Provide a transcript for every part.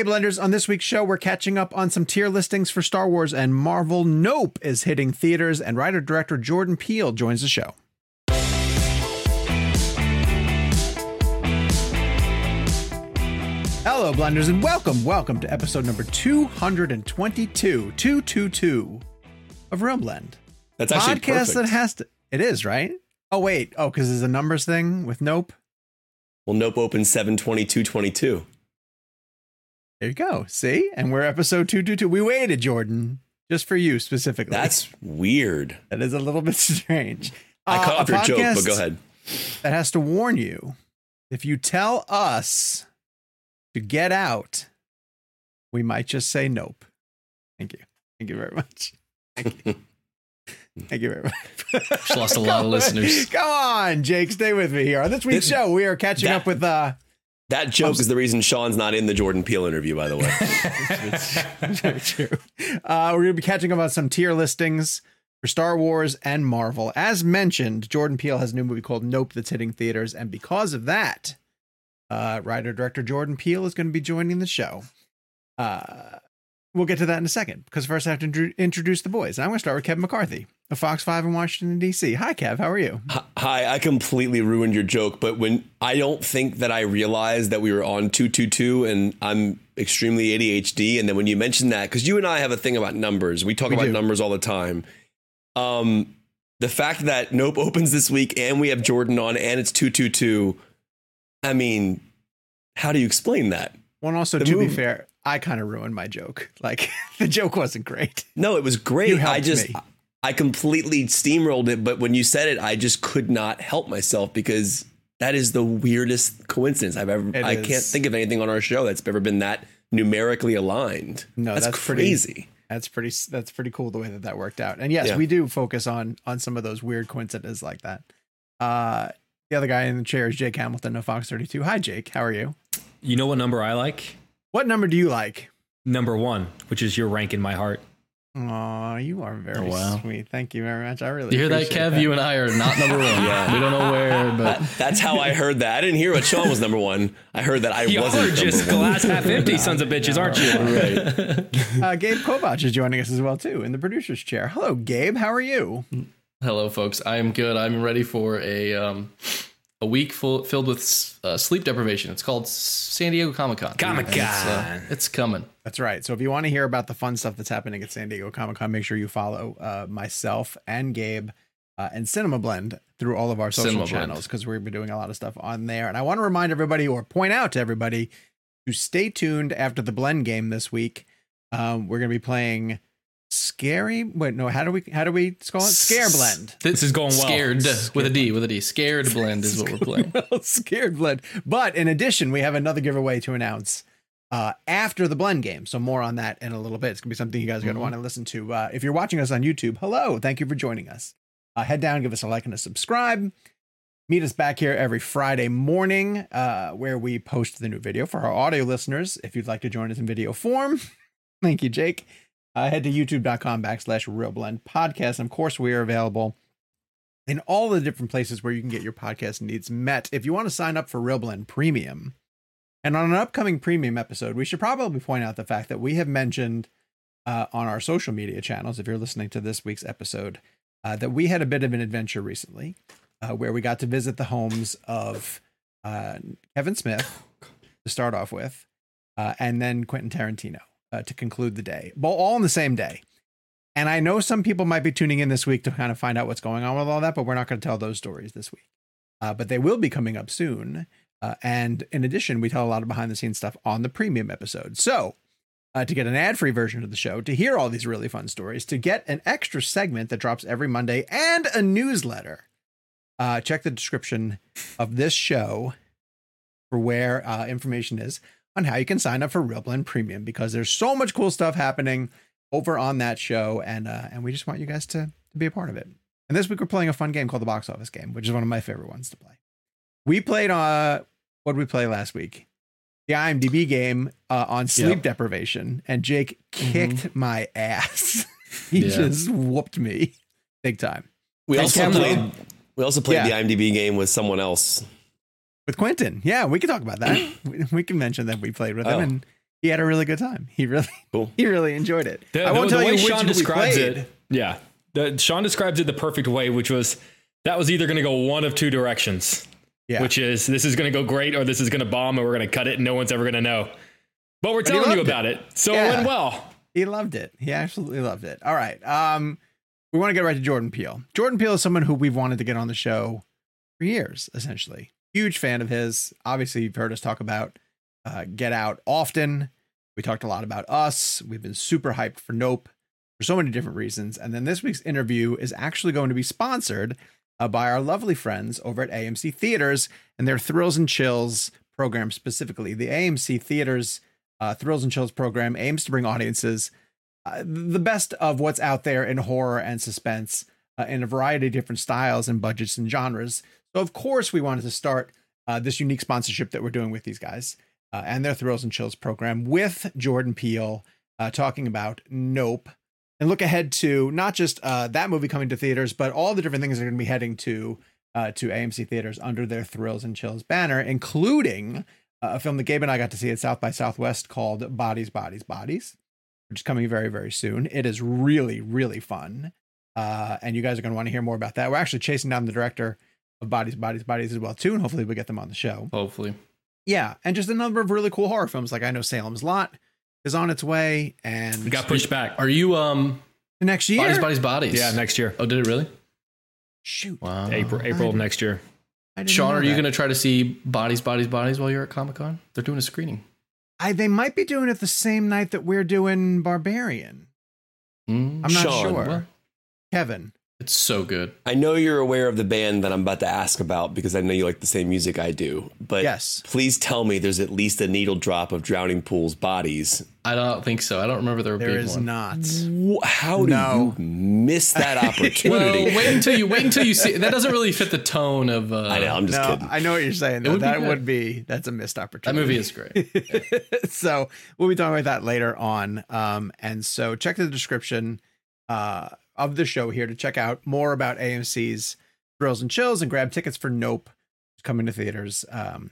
Hey, Blenders, on this week's show, we're catching up on some tier listings for Star Wars and Marvel. Nope is hitting theaters, and writer director Jordan Peele joins the show. Hello, Blenders, and welcome, welcome to episode number 222, 222 of ReelBlend. That's actually Podcast perfect. that has to, it is, right? Oh, wait. Oh, because it's a numbers thing with Nope. well, Nope opens 72222. There you go. See? And we're episode 222. We waited, Jordan, just for you specifically. That's weird. that is a little bit strange. I Uh, cut a off your joke, but go ahead. That has to warn you if you tell us to get out, we might just say nope. Thank you. Thank you very much. Thank you. Thank you very much. Just lost a lot of Come on. listeners. Come on, Jake, stay with me here. On this week's This- show, we are catching that- up with uh That joke is the reason Sean's not in the Jordan Peele interview, by the way. Very true. Uh, we're going to be catching up on some tier listings for Star Wars and Marvel. As mentioned, Jordan Peele has a new movie called Nope that's hitting theaters, and because of that, uh, writer director Jordan Peele is going to be joining the show. Uh, we'll get to that in a second because first I have to introduce the boys. I'm going to start with Kevin McCarthy of Fox Five in Washington D.C. Hi, Kev. How are you? Hi, I completely ruined your joke, but when I don't think that I realized that we were on 222 and I'm extremely ADHD. And then when you mentioned that, because you and I have a thing about numbers, we talk We about do. numbers all the time. Um, the fact that Nope opens this week and we have Jordan on and it's 222, I mean, how do you explain that? Well, and also The to be move- fair, I kind of ruined my joke. Like the joke wasn't great. No, it was great. helped I just me. I completely steamrolled it, but when you said it, I just could not help myself because that is the weirdest coincidence I've ever It I is. can't think of anything on our show that's ever been that numerically aligned. No, that's, that's pretty- crazy. That's pretty. That's pretty cool the way that that worked out. And yes, Yeah. we do focus on on some of those weird coincidences like that. Uh, the other guy in the chair is Jake Hamilton of Fox 32. Hi, Jake. How are you? You know what number I like? What number do you like? Number one, which is your rank in my heart. Oh, you are very Oh, wow. sweet. Thank you very much. I really You hear that, appreciate Kev? You and I are not number one. Yeah. We don't know where, but that's how I heard that. I didn't hear what Sean was number one. I heard that I you wasn't are number just one. glass half empty sons of bitches, aren't you? Right. Uh, Gabe Kovach is joining us as well too in the producer's chair. Hello, Gabe. How are you? Hello, folks. I am good. I'm ready for a um, a week full filled with uh, sleep deprivation. It's called San Diego Comic Con. Comic-Con. It's, uh, it's coming. That's right. So if you want to hear about the fun stuff that's happening at San Diego Comic Con, make sure you follow uh, myself and Gabe uh, and Cinema Blend through all of our social Cinema channels because we're gonna be doing a lot of stuff on there. And I want to remind everybody or point out to everybody to stay tuned after the Blend game this week. Um, we're gonna be playing Scary. Wait, no. How do we how do we call it? Scare Blend. This is going well. Scared with a D. With a D. Scared blend is what we're playing. well, scared blend. But in addition, we have another giveaway to announce uh, after the blend game. So more on that in a little bit. It's gonna be something you guys are gonna Mhm. want to listen to. Uh, if you're watching us on YouTube, hello, thank you for joining us. Uh, head down, give us a like and a subscribe. Meet us back here every Friday morning, uh, where we post the new video for our audio listeners. If you'd like to join us in video form, thank you, Jake. Uh, head to youtube.com backslash real blend podcast. And of course, we are available in all the different places where you can get your podcast needs met. If you want to sign up for ReelBlend Premium, and on an upcoming premium episode, we should probably point out the fact that we have mentioned uh, on our social media channels, if you're listening to this week's episode, uh, that we had a bit of an adventure recently uh, where we got to visit the homes of uh, Kevin Smith to start off with, uh, and then Quentin Tarantino uh, to conclude the day, well, all on the same day. And I know some people might be tuning in this week to kind of find out what's going on with all that, but we're not going to tell those stories this week. Uh, but they will be coming up soon. Uh, and in addition, we tell a lot of behind the scenes stuff on the premium episode. So, uh, to get an ad free version of the show, to hear all these really fun stories, to get an extra segment that drops every Monday, and a newsletter, uh, check the description of this show for where uh, information is on how you can sign up for ReelBlend Premium because there's so much cool stuff happening over on that show, and uh, and we just want you guys to to be a part of it. And this week we're playing a fun game called the Box Office Game, which is one of my favorite ones to play. We played uh what did we play last week? The IMDb game uh, on sleep Yep. deprivation, and Jake kicked my ass. he Yeah. just whooped me big time We And also Cameron- played we also played Yeah. the IMDb game with someone else. With Quentin. Yeah, we can talk about that. we, we can mention that we played with him, Oh. and he had a really good time. He really, Cool. he really enjoyed it. The, I won't the- tell the way you which Sean we describes played. it. Yeah, the, Sean describes it the perfect way, which was that was either going to go one of two directions. Yeah. Which is this is going to go great or this is going to bomb and we're going to cut it and no one's ever going to know. But we're he telling you loved about it, so Yeah. it went well. He loved it. He absolutely loved it. All right. Um, we want to get right to Jordan Peele. Jordan Peele is someone who we've wanted to get on the show for years, essentially. Huge fan of his. Obviously, you've heard us talk about uh, Get Out often. We talked a lot about Us. We've been super hyped for Nope for so many different reasons. And then this week's interview is actually going to be sponsored uh, by our lovely friends over at AMC Theaters and their Thrills and Chills program specifically. The AMC Theaters uh, Thrills and Chills program aims to bring audiences uh, the best of what's out there in horror and suspense uh, in a variety of different styles and budgets and genres. So, of course, we wanted to start uh, this unique sponsorship that we're doing with these guys uh, and their Thrills and Chills program with Jordan Peele uh, talking about Nope and look ahead to not just uh, that movie coming to theaters, but all the different things that are going to be heading to uh, to AMC theaters under their Thrills and Chills banner, including uh, a film that Gabe and I got to see at South by Southwest called Bodies, Bodies, Bodies, which is coming very, very soon. It is really, really fun. Uh, and you guys are going to want to hear more about that. We're actually chasing down the director of Bodies, Bodies, Bodies as well, too. And hopefully we'll get them on the show. Hopefully. Yeah. And just a number of really cool horror films. Like I know Salem's Lot is on its way. And It got pushed back. Are you um next year. bodies, bodies, bodies? Yeah, next year, Oh, did it really? Shoot. Wow. April, April of next year. Sean, are you going to try to see Bodies, Bodies, Bodies while you're at Comic Con? They're doing a screening. I, they might be doing it the same night that we're doing Barbarian. Mm, I'm not Sean, sure. well, Kevin. It's so good. I know you're aware of the band that I'm about to ask about because I know you like the same music I do. But Yes. please tell me there's at least a needle drop of Drowning Pool's bodies. I don't think so. I don't remember there There being is one. not. Wh- How do No. you miss that Well, opportunity? wait until you wait until you see. That doesn't really fit the tone of. Uh, I know, I'm just no, kidding. I know what you're saying. Though. would that good. would be that's a missed opportunity. That movie is great. so we'll be talking about that later on. Um, and so check the description uh, of the show here to check out more about AMC's Thrills and Chills and grab tickets for Nope coming to theaters. Um,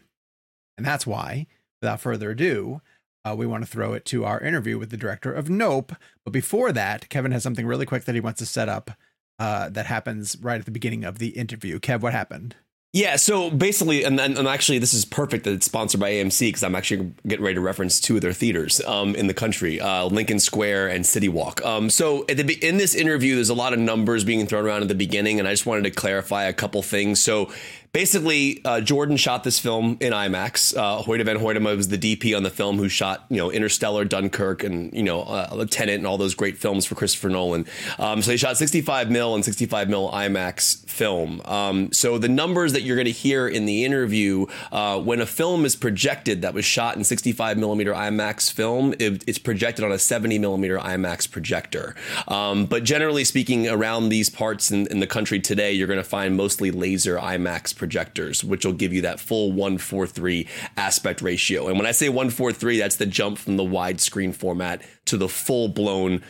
and that's why, without further ado, uh, we want to throw it to our interview with the director of Nope. But before that, Kevin has something really quick that he wants to set up uh, that happens right at the beginning of the interview. Kev, what happened? Yeah, so basically, and, and, actually, this is perfect that it's sponsored by AMC because I'm actually getting ready to reference two of their theaters um, in the country, uh, Lincoln Square and City Walk. Um, so the, in this interview, there's a lot of numbers being thrown around at the beginning, and I just wanted to clarify a couple things. So basically, uh, Jordan shot this film in IMAX. Uh, Hoyte van Hoytema was the DP on the film who shot, you know, Interstellar, Dunkirk, and you know, uh, Tenet, and all those great films for Christopher Nolan. Um, so he shot 65 mil and 65 mil IMAX film. Um, so the numbers that you're going to hear in the interview, uh, when a film is projected that was shot in 65 millimeter IMAX film, it, it's projected on a 70 millimeter IMAX projector. Um, but generally speaking, around these parts in, in the country today, you're going to find mostly laser IMAX projectors, which will give you that full 143 aspect ratio. And when I say 143, that's the jump from the widescreen format to the full blown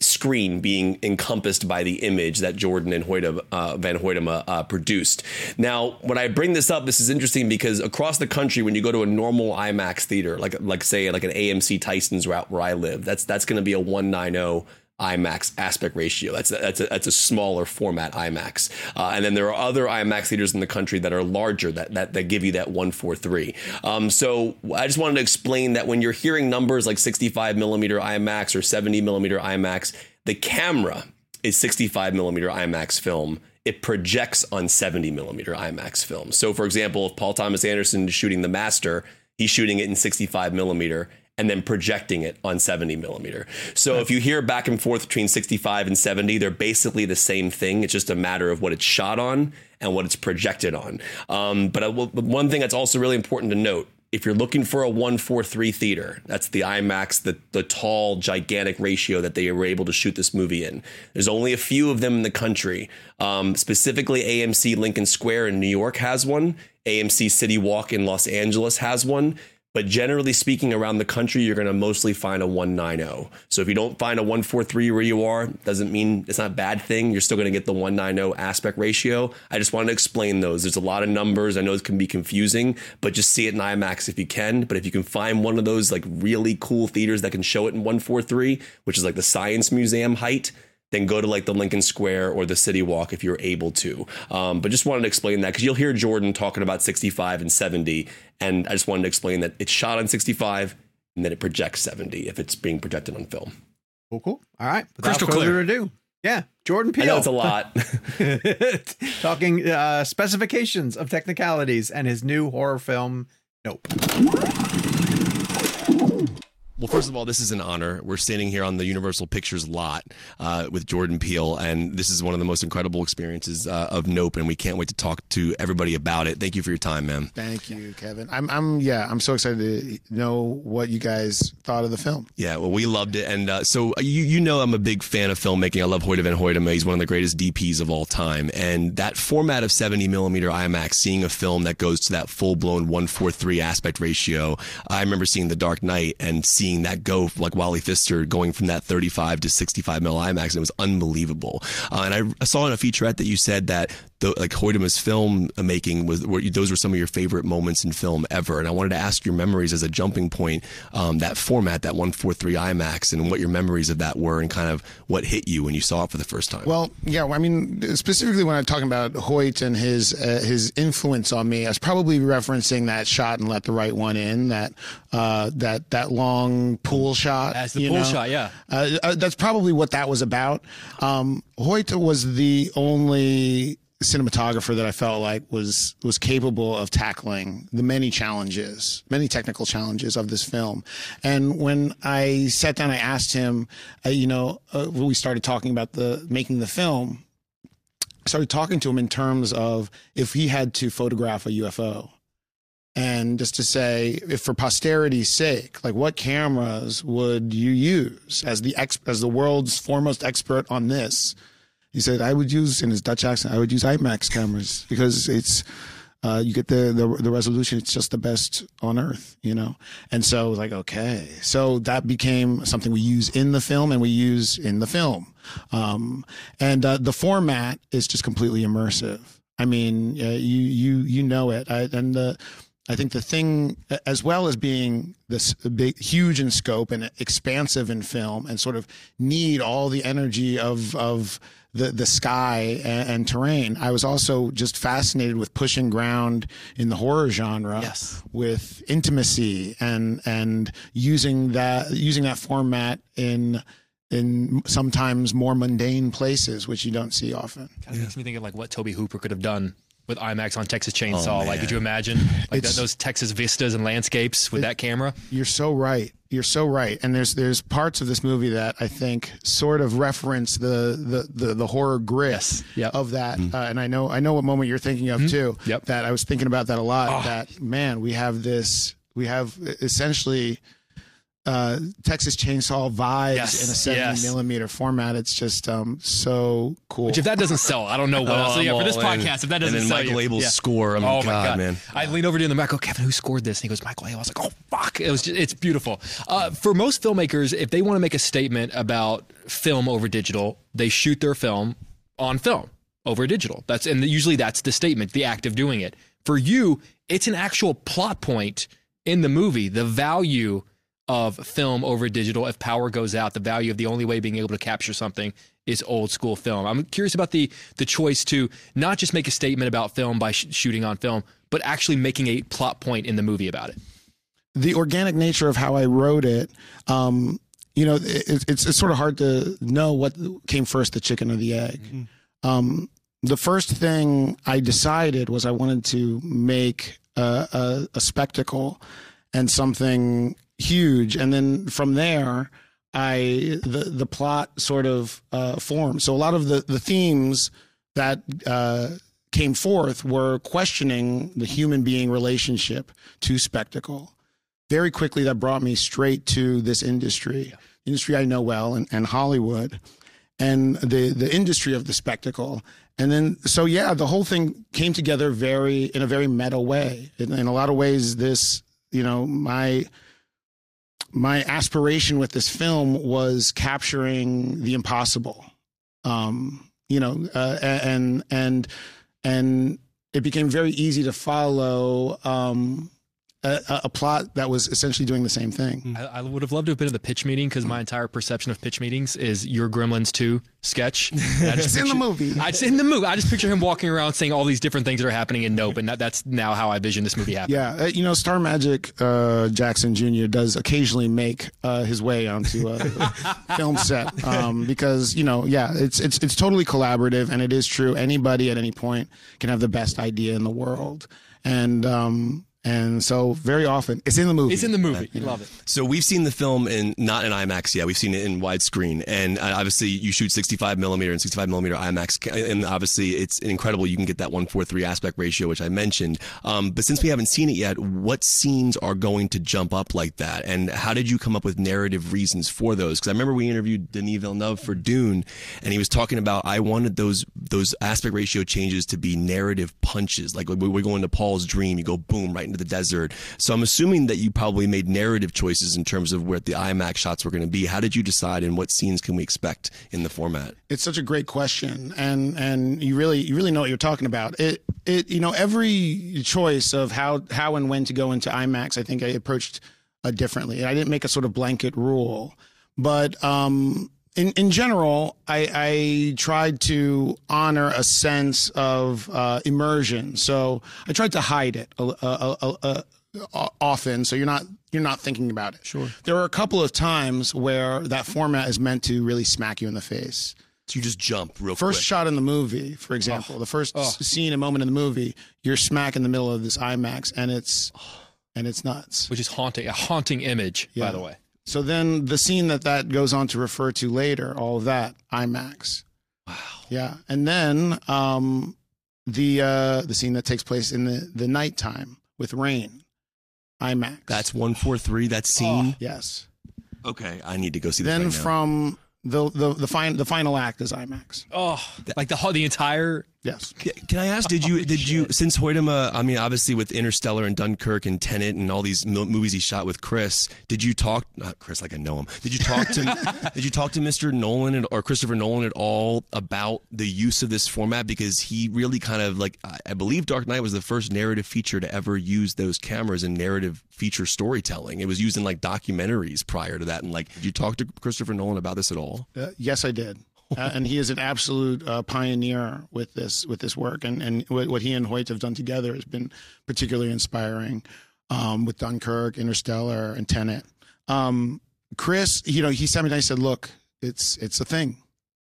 screen being encompassed by the image that Jordan and Hoyte, uh, Van Hoytema uh, produced. Now, when I bring this up, this is interesting because across the country, when you go to a normal IMAX theater, like like say like an AMC Tyson's route where I live, that's that's going to be a 190 IMAX aspect ratio. That's a, that's a, that's a smaller format IMAX. Uh, and then there are other IMAX theaters in the country that are larger that that, that give you that 143. Um, so I just wanted to explain that when you're hearing numbers like 65 millimeter IMAX or 70 millimeter IMAX, the camera is 65 millimeter IMAX film. It projects on 70 millimeter IMAX film. So, for example, if Paul Thomas Anderson is shooting The Master, he's shooting it in 65 millimeter and then projecting it on 70 millimeter. So if you hear back and forth between 65 and 70, they're basically the same thing. It's just a matter of what it's shot on and what it's projected on. Um, but I but one thing that's also really important to note if you're looking for a 143 theater, that's the IMAX, the, the tall, gigantic ratio that they were able to shoot this movie in. There's only a few of them in the country. Um, specifically, AMC Lincoln Square in New York has one, AMC City Walk in Los Angeles has one. But generally speaking, around the country, you're going to mostly find a 190. So if you don't find a 143 where you are, doesn't mean it's not a bad thing. You're still going to get the 190 aspect ratio. I just wanted to explain those. There's a lot of numbers. I know it can be confusing, but just see it in IMAX if you can. But if you can find one of those like really cool theaters that can show it in 143, which is like the Science Museum height, then go to like the Lincoln Square or the City Walk if you're able to. Um, but just wanted to explain that because you'll hear Jordan talking about 65 and 70, and I just wanted to explain that it's shot on 65 and then it projects 70 if it's being projected on film. Cool, cool. All right. Without Crystal further clear. ado, yeah, Jordan Peele. I know it's a lot. Talking uh, specifications of technicalities and his new horror film, Nope. Well, first of all, this is an honor. We're standing here on the Universal Pictures lot uh, with Jordan Peele, and this is one of the most incredible experiences uh, of Nope, and we can't wait to talk to everybody about it. Thank you for your time, man. Thank you, Kevin. I'm, I'm, yeah, I'm so excited to know what you guys thought of the film. Yeah, well, we loved it, and uh, so you you know I'm a big fan of filmmaking. I love Hoyte van Hoytema. He's one of the greatest DPs of all time, and that format of 70 millimeter IMAX, seeing a film that goes to that full blown 143 aspect ratio. I remember seeing The Dark Knight and seeing that go like Wally Pfister going from that 35 to 65 mil IMAX, and it was unbelievable. Uh, and I, I saw in a featurette that you said that the, like Hoytema's film making was were, those were some of your favorite moments in film ever. And I wanted to ask your memories as a jumping point, um, that format, that 143 IMAX, and what your memories of that were, and kind of what hit you when you saw it for the first time. Well, yeah, I mean, specifically when I'm talking about Hoyte and his uh, his influence on me, I was probably referencing that shot and let the right one in that uh, that that long pool shot. That's the pool know? shot, yeah. Uh, uh, that's probably what that was about. Um, Hoyte was the only cinematographer that I felt like was was capable of tackling the many challenges, many technical challenges of this film. And when I sat down, I asked him, uh, you know, uh, when we started talking about the making the film, I started talking to him in terms of if he had to photograph a UFO. And just to say, if for posterity's sake, like what cameras would you use as the ex- as the world's foremost expert on this? He said, I would use in his Dutch accent, I would use IMAX cameras because it's uh, you get the, the the resolution. It's just the best on earth, you know. And so, like, okay, so that became something we use in the film and we use in the film. Um, and uh, the format is just completely immersive. I mean, uh, you you you know it. I, and the I think the thing, as well as being this big, huge in scope and expansive in film, and sort of need all the energy of of the the sky and, and terrain, I was also just fascinated with pushing ground in the horror genre, Yes. with intimacy and and using that using that format in in sometimes more mundane places, which you don't see often. Kind of makes me think of like what Tobe Hooper could have done with IMAX on Texas oh, Chainsaw. like, could you imagine like that, those Texas vistas and landscapes with that camera? You're so right. You're so right. And there's there's parts of this movie that I think sort of reference the the the, the horror grit Yes. Yep. of that. Mm. Uh, and I know I know what moment you're thinking of mm-hmm. too. Yep. That I was thinking about that a lot. Ah. That man, we have this. We have essentially uh, Texas Chainsaw vibes Yes, in a 70 yes. millimeter format. It's just um, so cool. Which if that doesn't sell, I don't know what Oh, else. So, yeah, for this all in. podcast, if that doesn't then sell Michael you, Abels' yeah. score, I mean, oh my God, god, man. I leaned over to him and I go, Kevin, who scored this? And he goes, Michael Abels. I was like, oh fuck, it was just, it's beautiful. Uh, for most filmmakers, if they want to make a statement about film over digital, they shoot their film on film over digital. That's and usually that's the statement, the act of doing it. For you, it's an actual plot point in the movie. The value of film over digital. If power goes out, the value of the only way being able to capture something is old school film. I'm curious about the the choice to not just make a statement about film by sh- shooting on film, but actually making a plot point in the movie about it. the organic nature of how I wrote it, um, you know, it, it's it's sort of hard to know what came first, the chicken or the egg. Um, the first thing I decided was I wanted to make a, a, a spectacle and something huge, and then from there, I the the plot sort of uh, formed. So a lot of the the themes that uh, came forth were questioning the human being relationship to spectacle very quickly that brought me straight to this industry industry i know well and, and hollywood and the the industry of the spectacle. And then so yeah the whole thing came together very in a very meta way. In, in a lot of ways this you know, my my aspiration with this film was capturing the impossible. Um, you know, uh, and and and it became very easy to follow um, a, a plot that was essentially doing the same thing. I, I would have loved to have been at the pitch meeting because my entire perception of pitch meetings is your Gremlins 2 sketch. And I just It's in the picture- movie. I, it's in the movie. I just picture him walking around saying all these different things that are happening and nope. And that, that's now how I vision this movie happening. Yeah, uh, you know, Star Magic uh, Jackson Jr. does occasionally make uh, his way onto a film set um, because you know, yeah, it's it's it's totally collaborative, and it is true. Anybody at any point can have the best idea in the world, and um, and so very often it's in the movie. It's in the movie. You love it. So we've seen the film in not in IMAX yet. We've seen it in widescreen, and uh, obviously you shoot 65 millimeter and 65 millimeter IMAX, and obviously it's incredible. You can get that 143 aspect ratio, which I mentioned. Um, but since we haven't seen it yet, what scenes are going to jump up like that, and how did you come up with narrative reasons for those? Because I remember we interviewed Denis Villeneuve for Dune, and he was talking about I wanted those those aspect ratio changes to be narrative punches, like we're going to Paul's dream, you go boom right into the desert. So I'm assuming that you probably made narrative choices in terms of where the IMAX shots were going to be. How did you decide, and what scenes can we expect in the format? It's such a great question, and and you really you really know what you're talking about. It it you know every choice of how how and when to go into IMAX, I think I approached uh, differently. I didn't make a sort of blanket rule, but um, in in general, I, I tried to honor a sense of uh, immersion. So I tried to hide it a, a, a, a, a, often, so you're not you're not thinking about it. Sure. There are a couple of times where that format is meant to really smack you in the face. So you just jump real First quick. shot in the movie, for example, the first s- scene and moment in the movie, you're smack in the middle of this IMAX, and it's and it's nuts. Which is haunting, a haunting image, by the way. So then the scene that that goes on to refer to later, all of that IMAX. Wow. Yeah, and then um, the uh, the scene that takes place in the the nighttime with rain, IMAX. That's one four three. That scene. yes. Okay, I need to go see this Then right now. from the the the, fin- the final act is IMAX. Oh, like the whole, the entire. Yes. Can- I ask? Did you did you since Hoytema? I mean, obviously with Interstellar and Dunkirk and Tenet and all these movies he shot with Chris. Did you talk? Not Chris, like I know him. Did you talk to? did you talk to Mr. Nolan or Christopher Nolan at all about the use of this format? Because he really kind of like I I believe Dark Knight was the first narrative feature to ever use those cameras in narrative feature storytelling. It was used in like documentaries prior to that. And like, did you talk to Christopher Nolan about this at all? Uh, yes, I did. Uh, and he is an absolute uh, pioneer with this with this work, and and what, what he and Hoyte have done together has been particularly inspiring. Um, with Dunkirk, Interstellar, and Tenet. Um, Chris, you know, he sat me down. He said, "Look, it's it's a thing.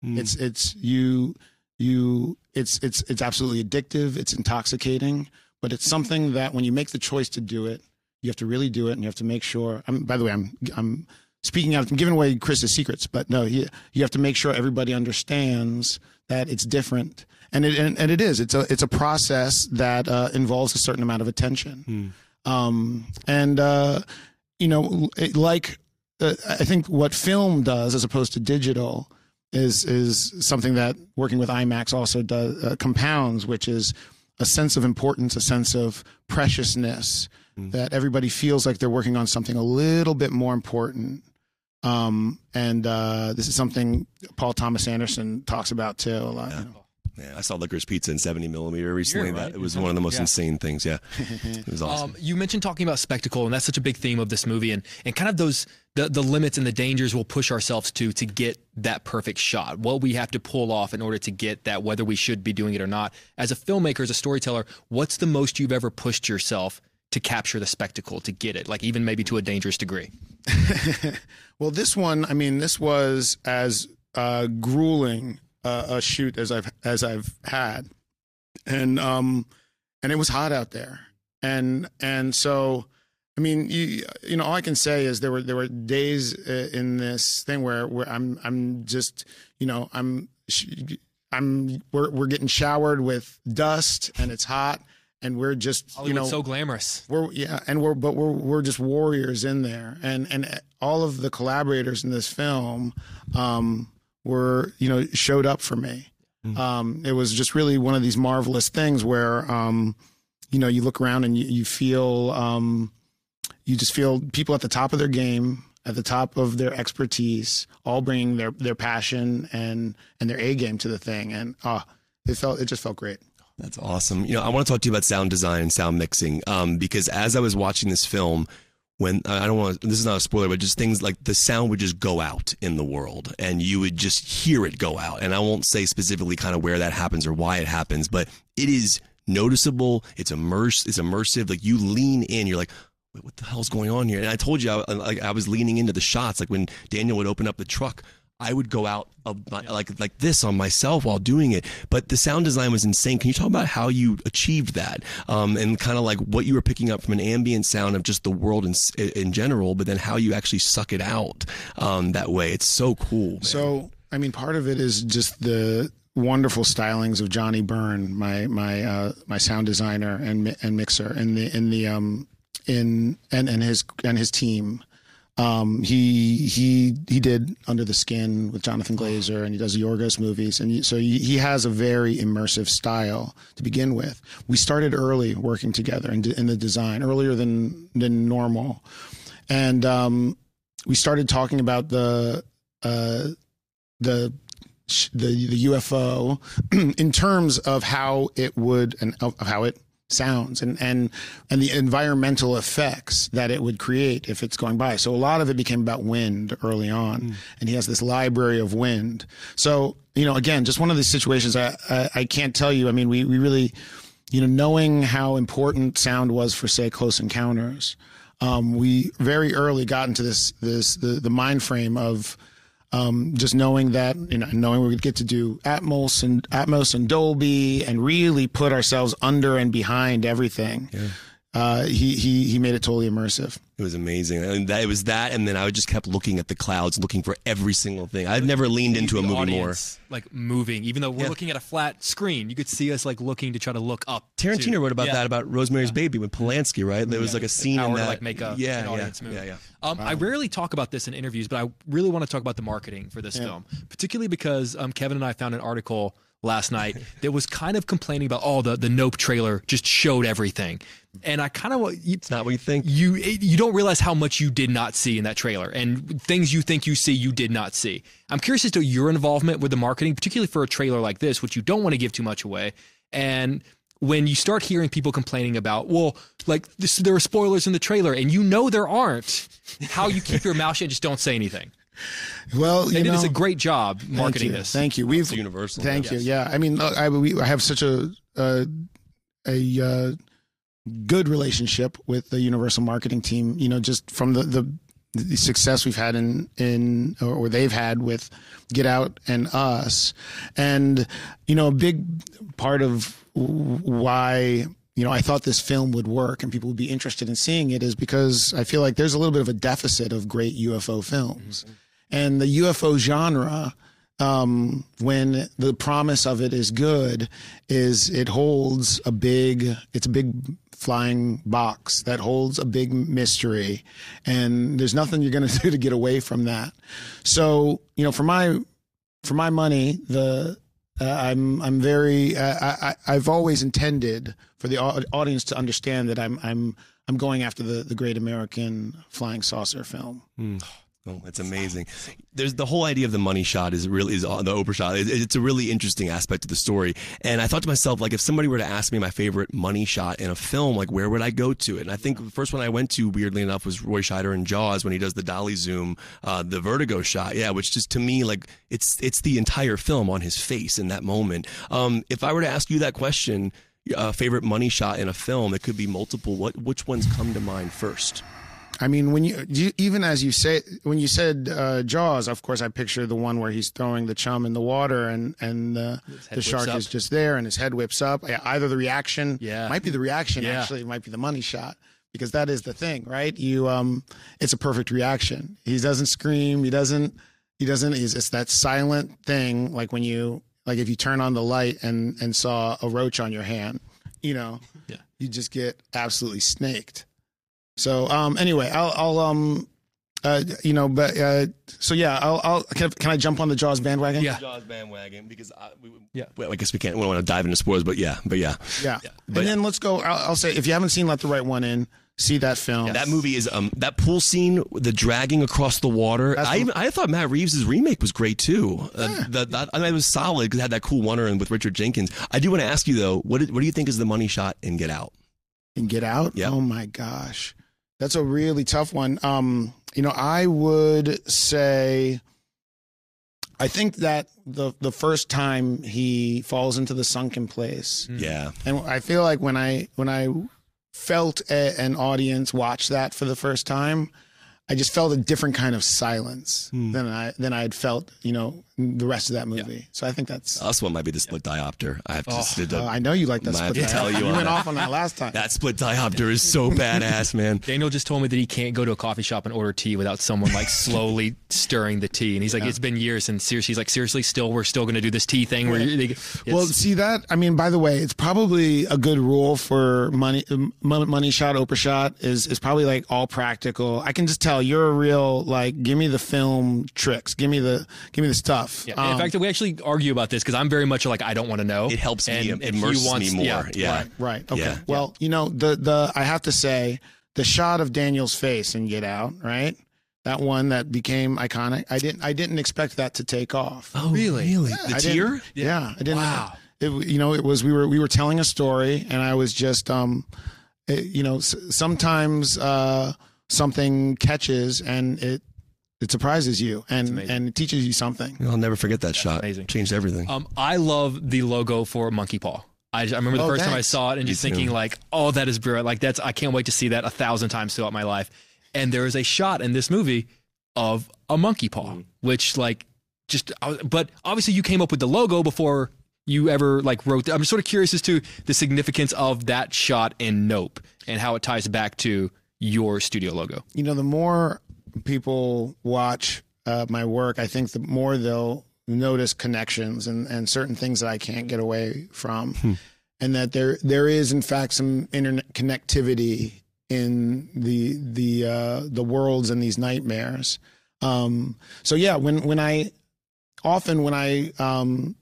It's it's you you it's it's it's absolutely addictive. It's intoxicating, but it's something that when you make the choice to do it, you have to really do it, and you have to make sure. I'm, by the way, I'm I'm speaking out. I'm giving away Chris's secrets, but no, you you have to make sure everybody understands that it's different, and it and, and it is. It's a it's a process that uh, involves a certain amount of attention, um, and uh, you know, it, like uh, I think what film does as opposed to digital is is something that working with IMAX also does uh, compounds, which is a sense of importance, a sense of preciousness that everybody feels like they're working on something a little bit more important. Um, and uh, this is something Paul Thomas Anderson talks about too. A lot, you know. Yeah, I saw Licorice Pizza in 70 millimeter recently. You're That it was one of the most Yeah. insane things. Yeah, it was awesome. Um, you mentioned talking about spectacle, and that's such a big theme of this movie, and and kind of those the the limits and the dangers we'll push ourselves to to get that perfect shot. What we have to pull off in order to get that, whether we should be doing it or not. As a filmmaker, as a storyteller, what's the most you've ever pushed yourself to capture the spectacle, to get it, like even maybe to a dangerous degree? Well, this one, I mean, this was as uh, grueling uh, a shoot as I've as I've had, and um, and it was hot out there, and and so, I mean, you you know, all I can say is there were there were days uh, in this thing where where I'm I'm just you know I'm I'm we're we're getting showered with dust and it's hot and we're just you know so glamorous. we're yeah, and we're but we're we're just warriors in there, and and all of the collaborators in this film, um, were you know showed up for me. Um, it was just really one of these marvelous things where, um, you know, you look around and you, you feel, um, you just feel people at the top of their game, at the top of their expertise, all bringing their their passion and and their A game to the thing, and ah, it felt it just felt great. That's awesome. You know, I want to talk to you about sound design and sound mixing um, because as I was watching this film, when I don't want to, this is not a spoiler, but just things like the sound would just go out in the world and you would just hear it go out. And I won't say specifically kind of where that happens or why it happens, but it is noticeable. It's immersive. It's immersive. Like you lean in, you're like, what the hell's going on here? And I told you, I, like I was leaning into the shots. Like when Daniel would open up the truck, I would go out of my, like like this on myself while doing it. But the sound design was insane. Can you talk about how you achieved that, um, and kind of like what you were picking up from an ambient sound of just the world in in general, but then how you actually suck it out um, that way? It's so cool. Man. So I mean, part of it is just the wonderful stylings of Johnnie Burn, my my uh, my sound designer and and mixer, and the in the um in and and his and his team. Um, he he he did Under the Skin with Jonathan Glazer, and he does Yorgos movies, and so he, he has a very immersive style to begin with. We started early working together in, in the design, earlier than than normal, and um, we started talking about the uh, the the the UFO in terms of how it would and of how it sounds and and and the environmental effects that it would create if it's going by. So a lot of it became about wind early on, mm. and he has this library of wind. So you know, again, just one of these situations. I I, I can't tell you. I mean, we we really, you know, knowing how important sound was for say Close Encounters, um, we very early got into this this the the mind frame of um, just knowing that, you know, knowing we get to do Atmos and Atmos and Dolby and really put ourselves under and behind everything. Yeah. Uh, he he he made it totally immersive. It was amazing. I mean, that, it was that, and then I just kept looking at the clouds, looking for every single thing. I've never leaned into a movie audience, more. Like moving, even though we're yeah. looking at a flat screen, you could see us like looking to try to look up. Tarantino to, wrote about yeah. that about Rosemary's yeah. Baby with Polanski, right? There was like a scene in that, to like make a yeah, an audience yeah, move. Yeah, yeah. Um, wow. I rarely talk about this in interviews, but I really want to talk about the marketing for this film, particularly because um, Kevin and I found an article last night that was kind of complaining about oh the the Nope trailer just showed everything, and I kind of it's not what you think. You you don't realize how much you did not see in that trailer, and things you think you see you did not see. I'm curious as to your involvement with the marketing, particularly for a trailer like this, which you don't want to give too much away, and when you start hearing people complaining about, well, like this, there are spoilers in the trailer, and you know there aren't, how you keep your mouth shut and just don't say anything. Well, you they know, did a great job marketing thank this. Thank you. We've it's universal. Thank you. Yeah, I mean, I, we, I have such a a, a uh, good relationship with the Universal marketing team. You know, just from the the, the success we've had in in or they've had with Get Out and Us, and you know, a big part of why you know, I thought this film would work and people would be interested in seeing it is because I feel like there's a little bit of a deficit of great UFO films. Mm-hmm. And the UFO genre, um, when the promise of it is good, is it holds a big, it's a big flying box that holds a big mystery. And there's nothing you're going to do to get away from that. So, you know, for my, for my money, the, uh, I'm I'm very uh, I, have always intended for the audience to understand that I'm I'm I'm going after the the great American flying saucer film. Mm. Oh, it's amazing. There's the whole idea of the money shot is really is the Oprah shot. it's a really interesting aspect of the story. And I thought to myself, like, if somebody were to ask me my favorite money shot in a film, like, where would I go to it? And I think the first one I went to, weirdly enough, was Roy Scheider in Jaws when he does the dolly zoom, uh, the vertigo shot. Yeah, which just to me, like, it's it's the entire film on his face in that moment. Um, if I were to ask you that question, uh, favorite money shot in a film, it could be multiple. What which ones come to mind first? I mean, when you, you, even as you say when you said uh, Jaws, of course, I picture the one where he's throwing the chum in the water and and uh, the shark up. is just there and his head whips up. Either the reaction, yeah, might be the reaction. Yeah. Actually, it might be the money shot because that is the thing, right? You, um, it's a perfect reaction. He doesn't scream. He doesn't. He doesn't. He's it's that silent thing, like when you like if you turn on the light and and saw a roach on your hand, you know, yeah. you just get absolutely snaked. So um, anyway, I'll, I'll um, uh, you know, but uh, so yeah, I'll, I'll can, I, can I jump on the Jaws bandwagon? Yeah, Jaws bandwagon because I, we, yeah. Well, I guess we can't. We don't want to dive into spoilers, but yeah, but yeah, yeah. yeah. But, and then let's go. I'll, I'll, say if you haven't seen Let the Right One In, see that film. That movie is um that pool scene, the dragging across the water. I even, I thought Matt Reeves' remake was great too. Uh, that, that I mean, it was solid because it had that cool wonder and with Richard Jenkins. I do want to ask you though, what did- what do you think is the money shot in Get Out? In get out. Yeah. Oh my gosh, that's a really tough one. Um, you know, I would say, I think that the the first time he falls into the sunken place, Yeah, and I feel like when I when I felt a, an audience watch that for the first time, I just felt a different kind of silence hmm. than I than I had felt, you know, the rest of that movie. So I think that's. us one might be the split diopter. I have to. Oh, just, Oh, I know you like that. Might have split to tell diopter. you you on went that. off on that last time. that split diopter is so badass, man. Daniel just told me that he can't go to a coffee shop and order tea without someone like slowly stirring the tea. And he's like, it's been years. And seriously, he's like, seriously, still, we're still going to do this tea thing. Where you- Well, see that. I mean, by the way, it's probably a good rule for money, money shot, Oprah shot is is probably like all practical. I can just tell you're a real like. Give me the film tricks. Give me the give me the stuff. Yeah. And in Um, fact, we actually argue about this because I'm very much like I don't want to know. It helps me, And it if he immerses wants- me more. yeah, Yeah, Right. Right. Okay. Yeah. Well, you know the the I have to say the shot of Daniel's face in Get Out. Right. That one that became iconic. I didn't. I didn't expect that to take off. Oh, really? Really? the I tear? didn't- Yeah, I didn't. Wow. It, you know, it was we were we were telling a story, and I was just, um, it- you know, s- sometimes uh, something catches and it it surprises you and and it teaches you something. I'll never forget that shot. amazing. Changed everything. Um, I love the logo for Monkey Paw. I, I remember the Oh, first time I saw it and just too. thinking like, oh, that is brilliant. Like that's I can't wait to see that a thousand times throughout my life. And there is a shot in this movie of a monkey paw, Mm. which like just but obviously you came up with the logo before you ever like wrote. I'm sort of curious as to the significance of that shot in Nope and how it ties back to your studio logo. You know, the more people watch uh, my work, I think the more they'll notice connections and and certain things that I can't get away from, and that there there is in fact some internet connectivity in the the uh, the worlds and these nightmares. Um, so yeah, when when I often when I um,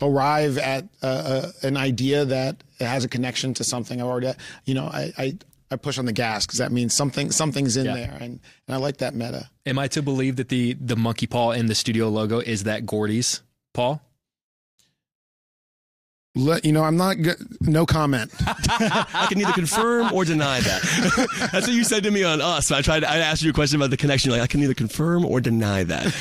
arrive at uh, uh, an idea that has a connection to something I've already, you know, I I, I push on the gas because that means something something's in Yeah. there, and and I like that meta. Am I to believe that the the monkey paw in the studio logo is that Gordy's paw? Let, you know, I'm not g- no comment. I can neither confirm or deny that. That's what you said to me on us. I tried. I asked you a question about the connection. You're like, I can neither confirm or deny that.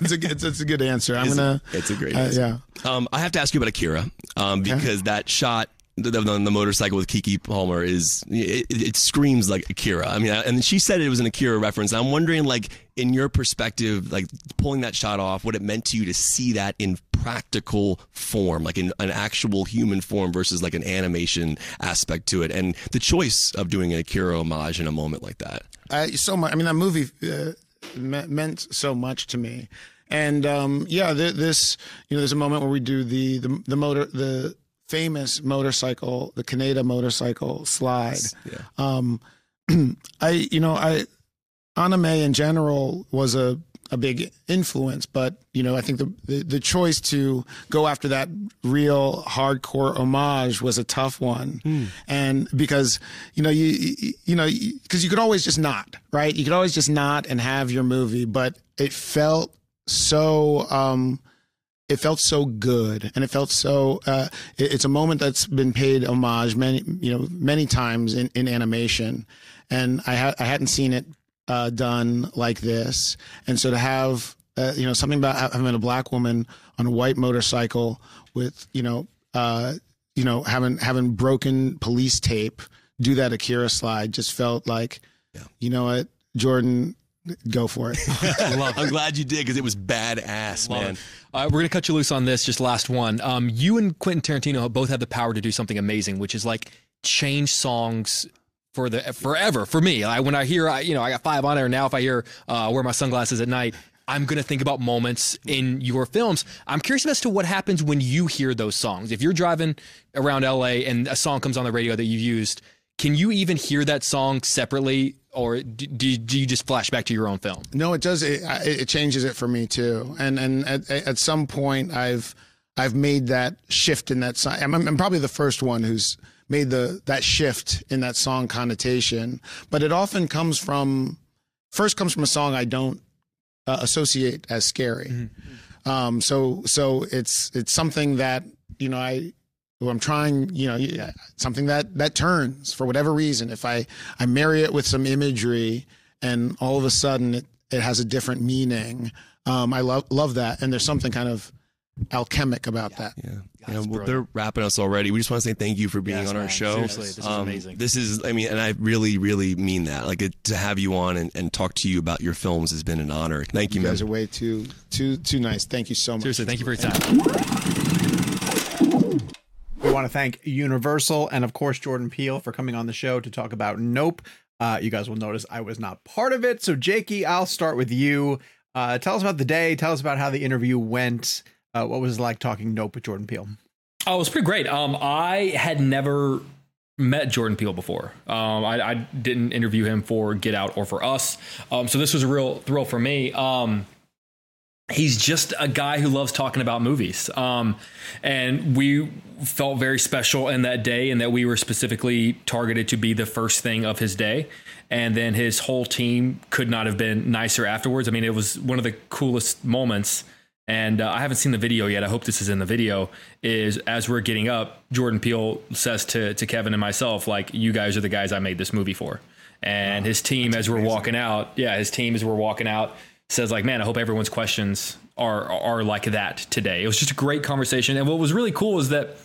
it's a good- it's, it's a good answer. I'm It's- gonna. It's a great. Uh, answer. yeah. Um, I have to ask you about Akira, um, because that shot. The, the, motorcycle with Keke Palmer is it, it screams like Akira. I mean, and she said it was an Akira reference. I'm wondering, like, in your perspective, like pulling that shot off, what it meant to you to see that in practical form, like in an actual human form versus like an animation aspect to it, and the choice of doing an Akira homage in a moment like that. I, so much. I mean, that movie uh, me- meant so much to me, and um, yeah, th- this you know, there's a moment where we do the the, the motor the famous motorcycle, the Kaneda motorcycle slide. Yeah. Um, I you know I anime in general was a a big influence, but you know I think the, the the choice to go after that real hardcore homage was a tough one, and because you know you you, you know because you could always just not right, you could always just not and have your movie, but it felt so. um it felt so good and it felt so uh, it- it's a moment that's been paid homage many you know many times in, in animation. And I, ha- I hadn't seen it uh, done like this. And so to have uh, you know something about having a black woman on a white motorcycle with you know uh, you know having having broken police tape do that Akira slide just felt like you know what Jordan go for it I'm glad you did because it was badass, man. Uh, we're gonna cut you loose on this. Just last one. Um, you and Quentin Tarantino both have the power to do something amazing, which is like change songs for the forever. For me, I, when I hear, I, you know, I got five on there now. If I hear uh, "Wear My Sunglasses at Night," I'm gonna think about moments in your films. I'm curious as to what happens when you hear those songs. If you're driving around LA and a song comes on the radio that you used, can you even hear that song separately, or do, do, do you just flash back to your own film? No, it does. It, it changes it for me too. And and at, at some point, I've I've made that shift in that song. I'm, I'm probably the first one who's made the that shift in that song connotation. But it often comes from first comes from a song I don't uh, associate as scary. Um, so so it's it's something that you know I I'm trying you know something that that turns for whatever reason. If I I marry it with some imagery and all of a sudden it, it has a different meaning. Um, I love love that, and there's something kind of alchemic about that. Yeah. Yeah, well, they're wrapping us already. We just want to say thank you for being Yes, on our show. Seriously, this is Um, amazing. This is, I mean, and I really, really mean that. Like it, to have you on and, and talk to you about your films has been an honor. Thank you, You man. guys are way too too too nice. Thank you so much. Seriously, thank you for your time. We want to thank Universal and, of course, Jordan Peele for coming on the show to talk about Nope. Uh, you guys will notice I was not part of it. So, Jakey, I'll start with you. Uh, tell us about the day. Tell us about how the interview went. Uh, what was it like talking Nope with Jordan Peele? Oh, it was pretty great. Um, I had never met Jordan Peele before. Um, I, I didn't interview him for Get Out or for Us. Um, so this was a real thrill for me. Um, he's just a guy who loves talking about movies. Um, and we felt very special in that day, and that we were specifically targeted to be the first thing of his day. And then his whole team could not have been nicer afterwards. I mean, it was one of the coolest moments. And uh, I haven't seen the video yet. I hope this is in the video. Is as we're getting up, Jordan Peele says to to Kevin and myself, like, "You guys are the guys I made this movie for." And his team, as we're walking out, yeah, his team as we're walking out, says like, "Man, I hope everyone's questions are are like that today." It was just a great conversation, and what was really cool is that,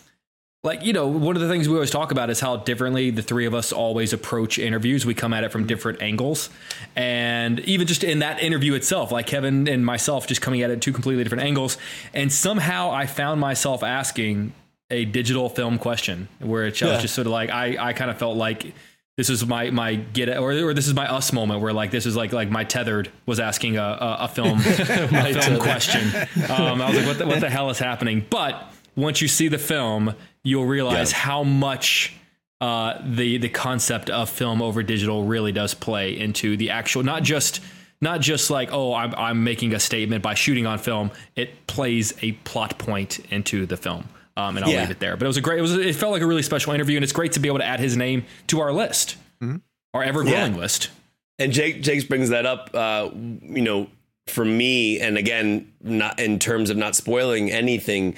like, you know, one of the things we always talk about is how differently the three of us always approach interviews. We come at it from mm-hmm. different angles, and even just in that interview itself, like Kevin and myself, just coming at it two completely different angles, and somehow I found myself asking a digital film question where it, I was just sort of like I I kind of felt like this is my my get or, or this is my us moment where like this is like like my tethered was asking a a, a film a film question. Um, I was like, what the, what the hell is happening? But once you see the film, you'll realize Yeah. how much uh, the the concept of film over digital really does play into the actual not just not just like oh I'm I'm making a statement by shooting on film. It plays a plot point into the film. Um, and I'll Yeah. leave it there. But it was a great. It was. It felt like a really special interview, and it's great to be able to add his name to our list, our ever growing Yeah. list. And Jake Jake brings that up. Uh, you know, for me, and again, not in terms of not spoiling anything.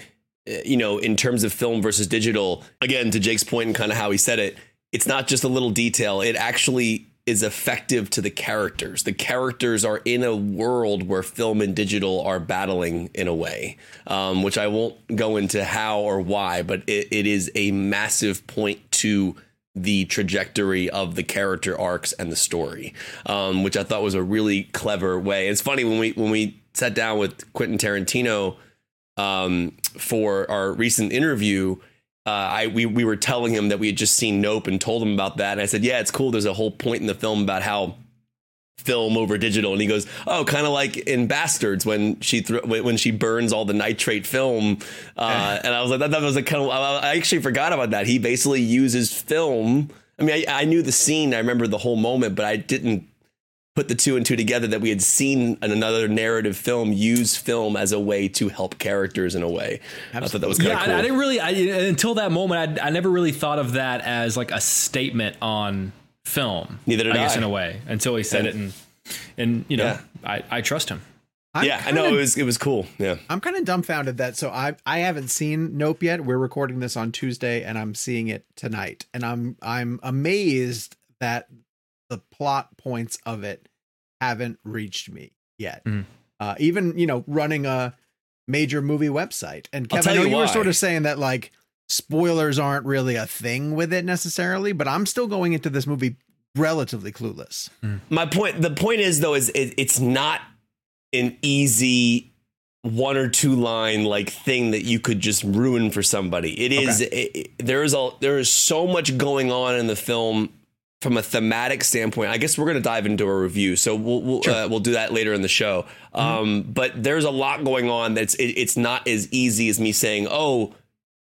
uh, You know, in terms of film versus digital, again, to Jake's point and kind of how he said it, it's not just a little detail. It actually is effective to the characters. The characters are in a world where film and digital are battling in a way, um, which I won't go into how or why, but it, it is a massive point to the trajectory of the character arcs and the story, um, which I thought was a really clever way. It's funny when we when we sat down with Quentin Tarantino um, for our recent interview. Uh, I we we were telling him that we had just seen Nope and told him about that, and I said, "Yeah, it's cool. There's a whole point in the film about how." film over digital. And he goes oh kind of like in bastards when she when when she burns all the nitrate film. Uh, and i was like that, that was a kind of i actually forgot about that. He basically uses film. I mean I, I knew the scene. I remember the whole moment but i didn't put the two and two together that we had seen in another narrative film use film as a way to help characters in a way i thought that was kind Yeah, of I- cool I, didn't really. I, until that moment, I, I never really thought of that as like a statement on film. Neither did I I guess in a way until he said Yeah. it, and and you know, Yeah. I, I trust him. I'm yeah i know it was it was cool yeah I'm kind of dumbfounded that so I I haven't seen Nope yet. We're recording this on Tuesday and I'm seeing it tonight. And I'm I'm amazed that the plot points of it haven't reached me yet. Mhm. Uh even, you know, running a major movie website. And I'll Kevin, I know you you were sort of saying that like spoilers aren't really a thing with it necessarily, but I'm still going into this movie relatively clueless. my point the point is though is it, it's not an easy one or two line like thing that you could just ruin for somebody it is it, it- there is a there is so much going on in the film from a thematic standpoint i guess we're going to dive into a review so we'll we'll, uh, we'll do that later in the show. Um, but there's a lot going on that's it, it's not as easy as me saying oh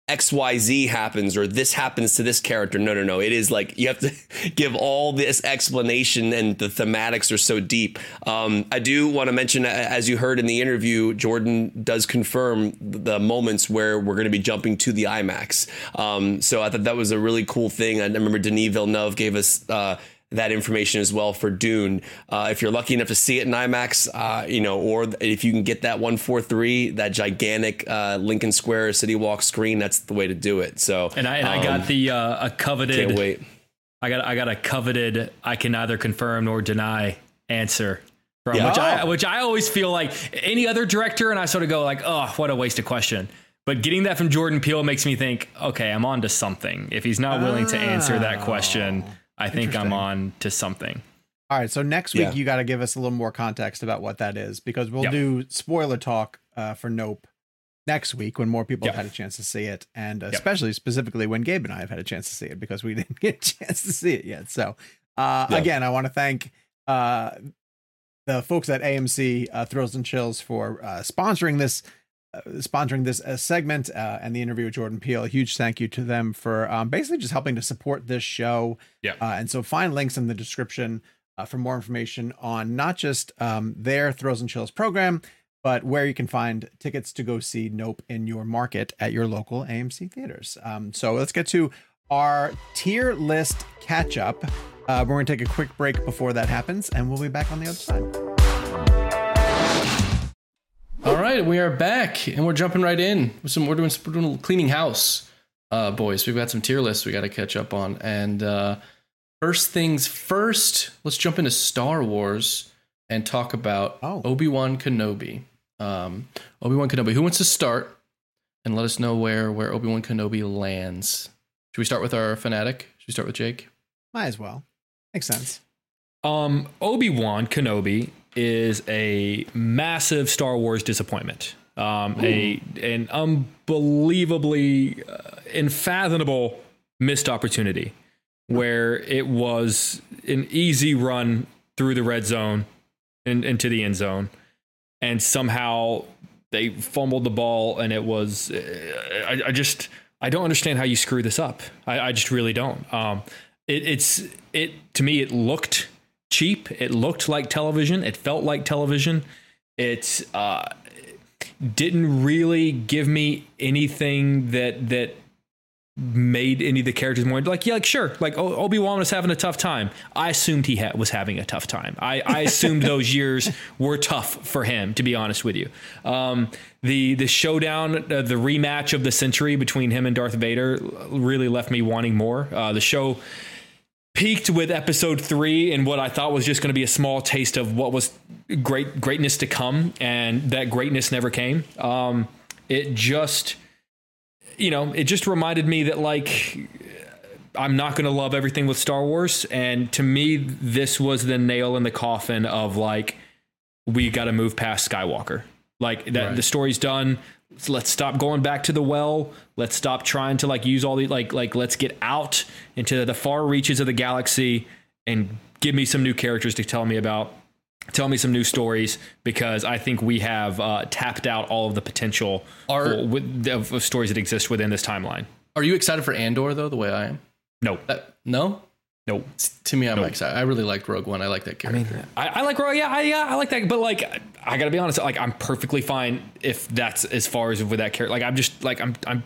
XYZ happens or this happens to this character. No, no, no. It is like you have to give all this explanation and the thematics are so deep. Um, I do want to mention, as you heard in the interview, Jordan does confirm the moments where we're going to be jumping to the IMAX. Um, so I thought that was a really cool thing. I remember Denis Villeneuve gave us. Uh, that information as well for Dune. Uh, if you're lucky enough to see it in IMAX, uh, you know, or if you can get that 143, that gigantic uh, Lincoln Square City Walk screen, that's the way to do it. So, and I, and um, I got um, the uh, a coveted. Can't wait. I got I got a coveted. I can neither confirm nor deny answer. From, yeah. Which I which I always feel like any other director, and I sort of go like, oh, what a waste of question. But getting that from Jordan Peele makes me think, okay, I'm on to something. If he's not willing to answer that question, I think I'm on to something. All right, so next week yeah. you got to give us a little more context about what that is because we'll yep. do spoiler talk uh, for Nope next week when more people yep. have had a chance to see it, and especially yep. specifically when Gabe and I have had a chance to see it because we didn't get a chance to see it yet. So uh, again, I want to thank uh, the folks at AMC uh, Thrills and Chills for uh, sponsoring this sponsoring this uh, segment uh, and the interview with Jordan Peele. A huge thank you to them for um, basically just helping to support this show. Yeah. Uh, and so find links in the description uh, for more information on not just um, their Thrills and Chills program, but where you can find tickets to go see Nope in your market at your local AMC theaters. Um, so let's get to our tier list catch up. Uh, we're going to take a quick break before that happens, and we'll be back on the other side. All right, we are back and we're jumping right in. With Some we're doing, we're doing cleaning house, uh, boys. We've got some tier lists we got to catch up on. And uh, first things first, let's jump into Star Wars and talk about oh. Obi Wan Kenobi. Um, Obi Wan Kenobi. Who wants to start and let us know where where Obi Wan Kenobi lands? Should we start with our fanatic? Should we start with Jake? Might as well. Makes sense. Um, Obi Wan Kenobi is a massive Star Wars disappointment. Um, a an unbelievably uh, unfathomable missed opportunity where it was an easy run through the red zone and into the end zone, and somehow they fumbled the ball, and it was uh, I, I, just I don't understand how you screw this up. I, I just really don't. Um, it, it's it to me it looked cheap. It looked like television. It felt like television. It uh, didn't really give me anything that that made any of the characters more like yeah like sure like obi-wan was having a tough time i assumed he ha- was having a tough time i, I assumed those years were tough for him to be honest with you um, the the showdown uh, the rematch of the century between him and darth vader really left me wanting more uh, the show peaked with episode three and what I thought was just going to be a small taste of what was great greatness to come, and that greatness never came. Um, it just, you know, it just reminded me that like I'm not going to love everything with Star Wars, and to me, this was the nail in the coffin of like we got to move past Skywalker. Like that, right. the story's done. So let's stop going back to the well. Let's stop trying to like use all the like like let's get out into the far reaches of the galaxy and give me some new characters to tell me about. Tell me some new stories because I think we have uh, tapped out all of the potential are, of, of, stories that exist within this timeline. Are you excited for Andor though, the way I am? No, that, no. Nope. To me, I'm nope. excited. I really liked Rogue One. I like that character. I mean, I, I like Rogue. Yeah, I, yeah, I like that. But like, I gotta be honest. Like, I'm perfectly fine if that's as far as with that character. Like, I'm just like I'm I'm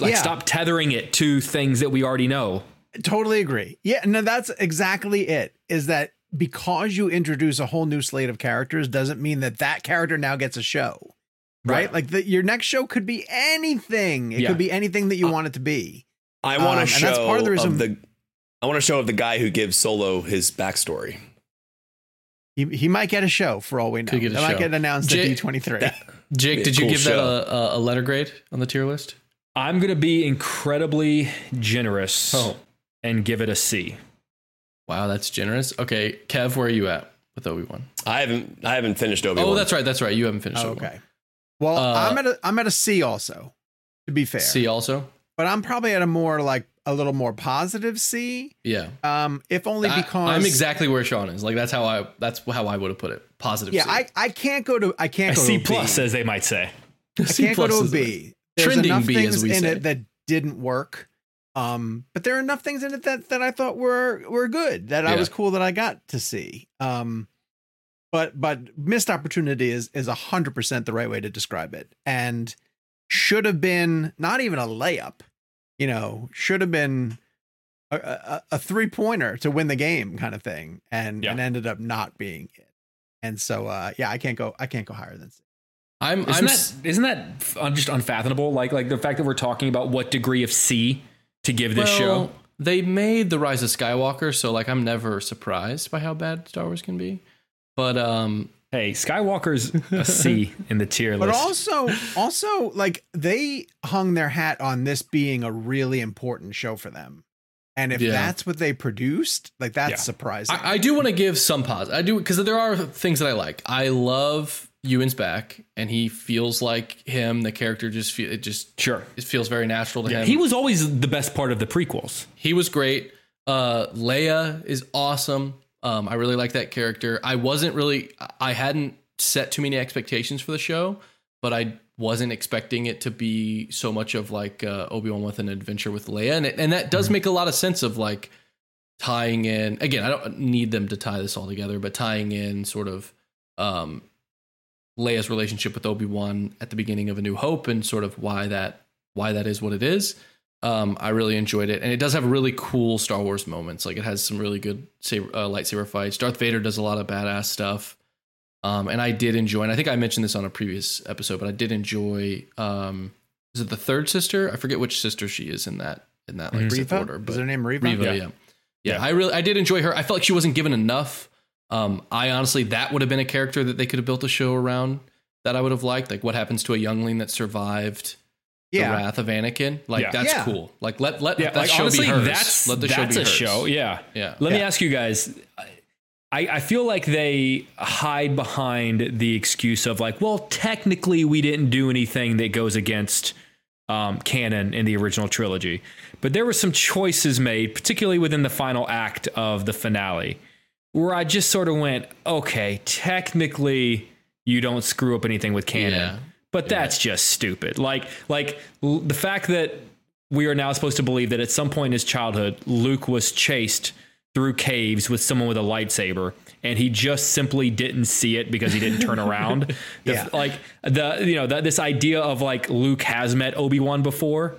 like yeah. stop tethering it to things that we already know. Totally agree. Yeah, no, that's exactly it. Is that because you introduce a whole new slate of characters doesn't mean that that character now gets a show, right? right. Like the, your next show could be anything. It yeah. could be anything that you uh, want it to be. I want um, to show and that's part of the reason. Of the- I want to show the guy who gives Solo his backstory. He, he might get a show for all we know. Could get a might get announced Jake, at D23. Jake, did you give show. that a, a, letter grade on the tier list? I'm going to be incredibly generous oh. and give it a C. Wow, that's generous. Okay, Kev, where are you at with Obi Wan? I haven't I haven't finished Obi Wan. Oh, that's right, that's right. You haven't finished. Oh, okay. Well, uh, I'm at a I'm at a C also. To be fair, C also. But I'm probably at a more like a little more positive C. Yeah. Um, if only because I, am exactly where Sean is. Like that's how I that's how I would have put it. Positive. Yeah, C. I I can't go to I can't a go C plus as they might say. I can't go to a B. There's Trending enough B, things as we in say. it that didn't work. Um, but there are enough things in it that that I thought were were good that I was cool that I got to see. Um, but but missed opportunity is is a hundred percent the right way to describe it, and should have been not even a layup. You know, should have been a, a, a three pointer to win the game kind of thing, and Yeah. and ended up not being it. And so, uh, yeah, I can't go. I can't go higher than six. I'm Isn't I'm that s- isn't that just unfathomable? Like like the fact that we're talking about what degree of C to give this well, show. They made the Rise of Skywalker, so like I'm never surprised by how bad Star Wars can be. But um, Hey, Skywalker's a C in the tier list. But also, also like they hung their hat on this being a really important show for them, and if Yeah. that's what they produced, like that's Yeah. surprising. I, I do want to give some pause. I do because there are things that I like. I love Ewan's back, and he feels like him. The character just feel it just sure. it feels very natural to him. He was always the best part of the prequels. he was great. Uh, Leia is awesome. Um, I really like that character. I wasn't really, I hadn't set too many expectations for the show, but I wasn't expecting it to be so much of like uh, Obi Wan with an adventure with Leia, and it, and that does make a lot of sense of like tying in. Again, I don't need them to tie this all together, but tying in sort of um, Leia's relationship with Obi Wan at the beginning of A New Hope, and sort of why that why that is what it is. Um, I really enjoyed it, and it does have really cool Star Wars moments. Like it has some really good saber, uh, lightsaber fights. Darth Vader does a lot of badass stuff, um, and I did enjoy. And I think I mentioned this on a previous episode, but I did enjoy. Um, is it the third sister? I forget which sister she is in that in that like Sith Reva? order. is But her name Reva? Reva, yeah. yeah, Yeah. I really I did enjoy her. I felt like she wasn't given enough. Um, I honestly that would have been a character that they could have built a show around that I would have liked. Like what happens to a youngling that survived the Wrath of Anakin. Like Yeah. that's Yeah. cool. Like let let Yeah, that like show honestly, be hers. that's let the show that's be a hers. show. Yeah, Yeah. Let me ask you guys. I, I feel like they hide behind the excuse of like, well, technically we didn't do anything that goes against um, canon in the original trilogy, but there were some choices made, particularly within the final act of the finale, where I just sort of went, okay, technically you don't screw up anything with canon, Yeah. But that's just stupid. Like, like l- the fact that we are now supposed to believe that at some point in his childhood, Luke was chased through caves with someone with a lightsaber, and he just simply didn't see it because he didn't turn around. The- Yeah. like the you know that this idea of like Luke has met Obi Wan before,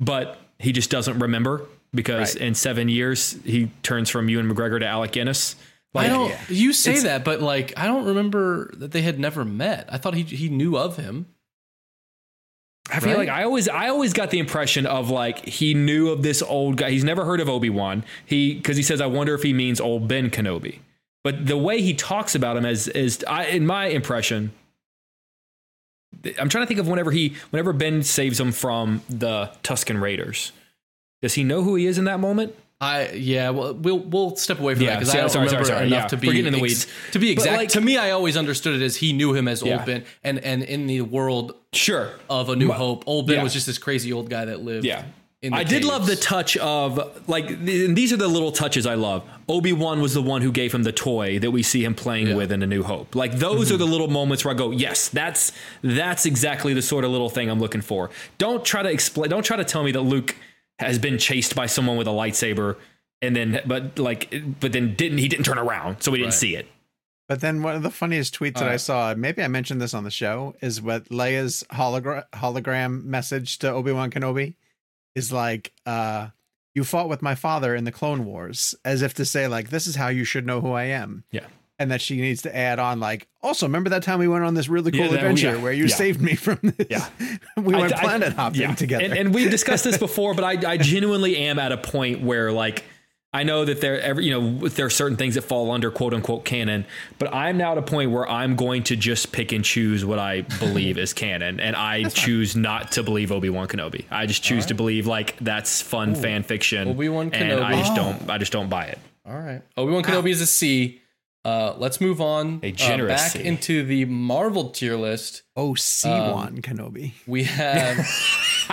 but he just doesn't remember because Right. in seven years he turns from Ewan McGregor to Alec Guinness. I don't. You say that, but like I don't remember that they had never met. I thought he he knew of him. I feel Right? like I always I always got the impression of like he knew of this old guy. He's never heard of Obi Wan. He because he says I wonder if he means old Ben Kenobi. But the way he talks about him as is I in my impression. I'm trying to think of whenever he whenever Ben saves him from the Tusken Raiders. Does he know who he is in that moment? I yeah. Well, we'll we'll step away from Yeah, that because I don't sorry, sorry, remember sorry, enough yeah. to be We're getting in the ex- weeds. to be exact, like- to me, I always understood it as he knew him as Yeah. Old Ben, and and in the world Sure. of A New Hope, Old Ben yeah. was just this crazy old guy that lived. Yeah. I did love the touch of like th- these are the little touches I love. Obi Wan was the one who gave him the toy that we see him playing with in A New Hope. Like those mm-hmm. are the little moments where I go, yes, that's that's exactly the sort of little thing I'm looking for. Don't try to explain. Don't try to tell me that Luke has been chased by someone with a lightsaber and then but like but then didn't he didn't turn around so we didn't Right. see it. But then one of the funniest tweets that I saw, maybe I mentioned this on the show, is what Leia's hologram hologram message to Obi Wan Kenobi is like, uh, "You fought with my father in the Clone Wars," as if to say, like, "This is how you should know who I am." Yeah. And that she needs to add on, like, also remember that time we went on this really cool Yeah, that- adventure yeah, where you yeah. saved me from this. Yeah. we went I- I- planet hopping yeah. together. And, and we've discussed this before, but I, I genuinely am at a point where like I know that there every you know there are certain things that fall under quote unquote canon, but I'm now at a point where I'm going to just pick and choose what I believe is canon, and I choose not to believe Obi Wan Kenobi. I just choose to believe like that's fun fan fiction, Obi-Wan kenobi and I just don't I just don't buy it. All right. Obi Wan Kenobi is a C. Uh, let's move on A uh, back C. into the Marvel tier list. oh, C Um, Kenobi. We have.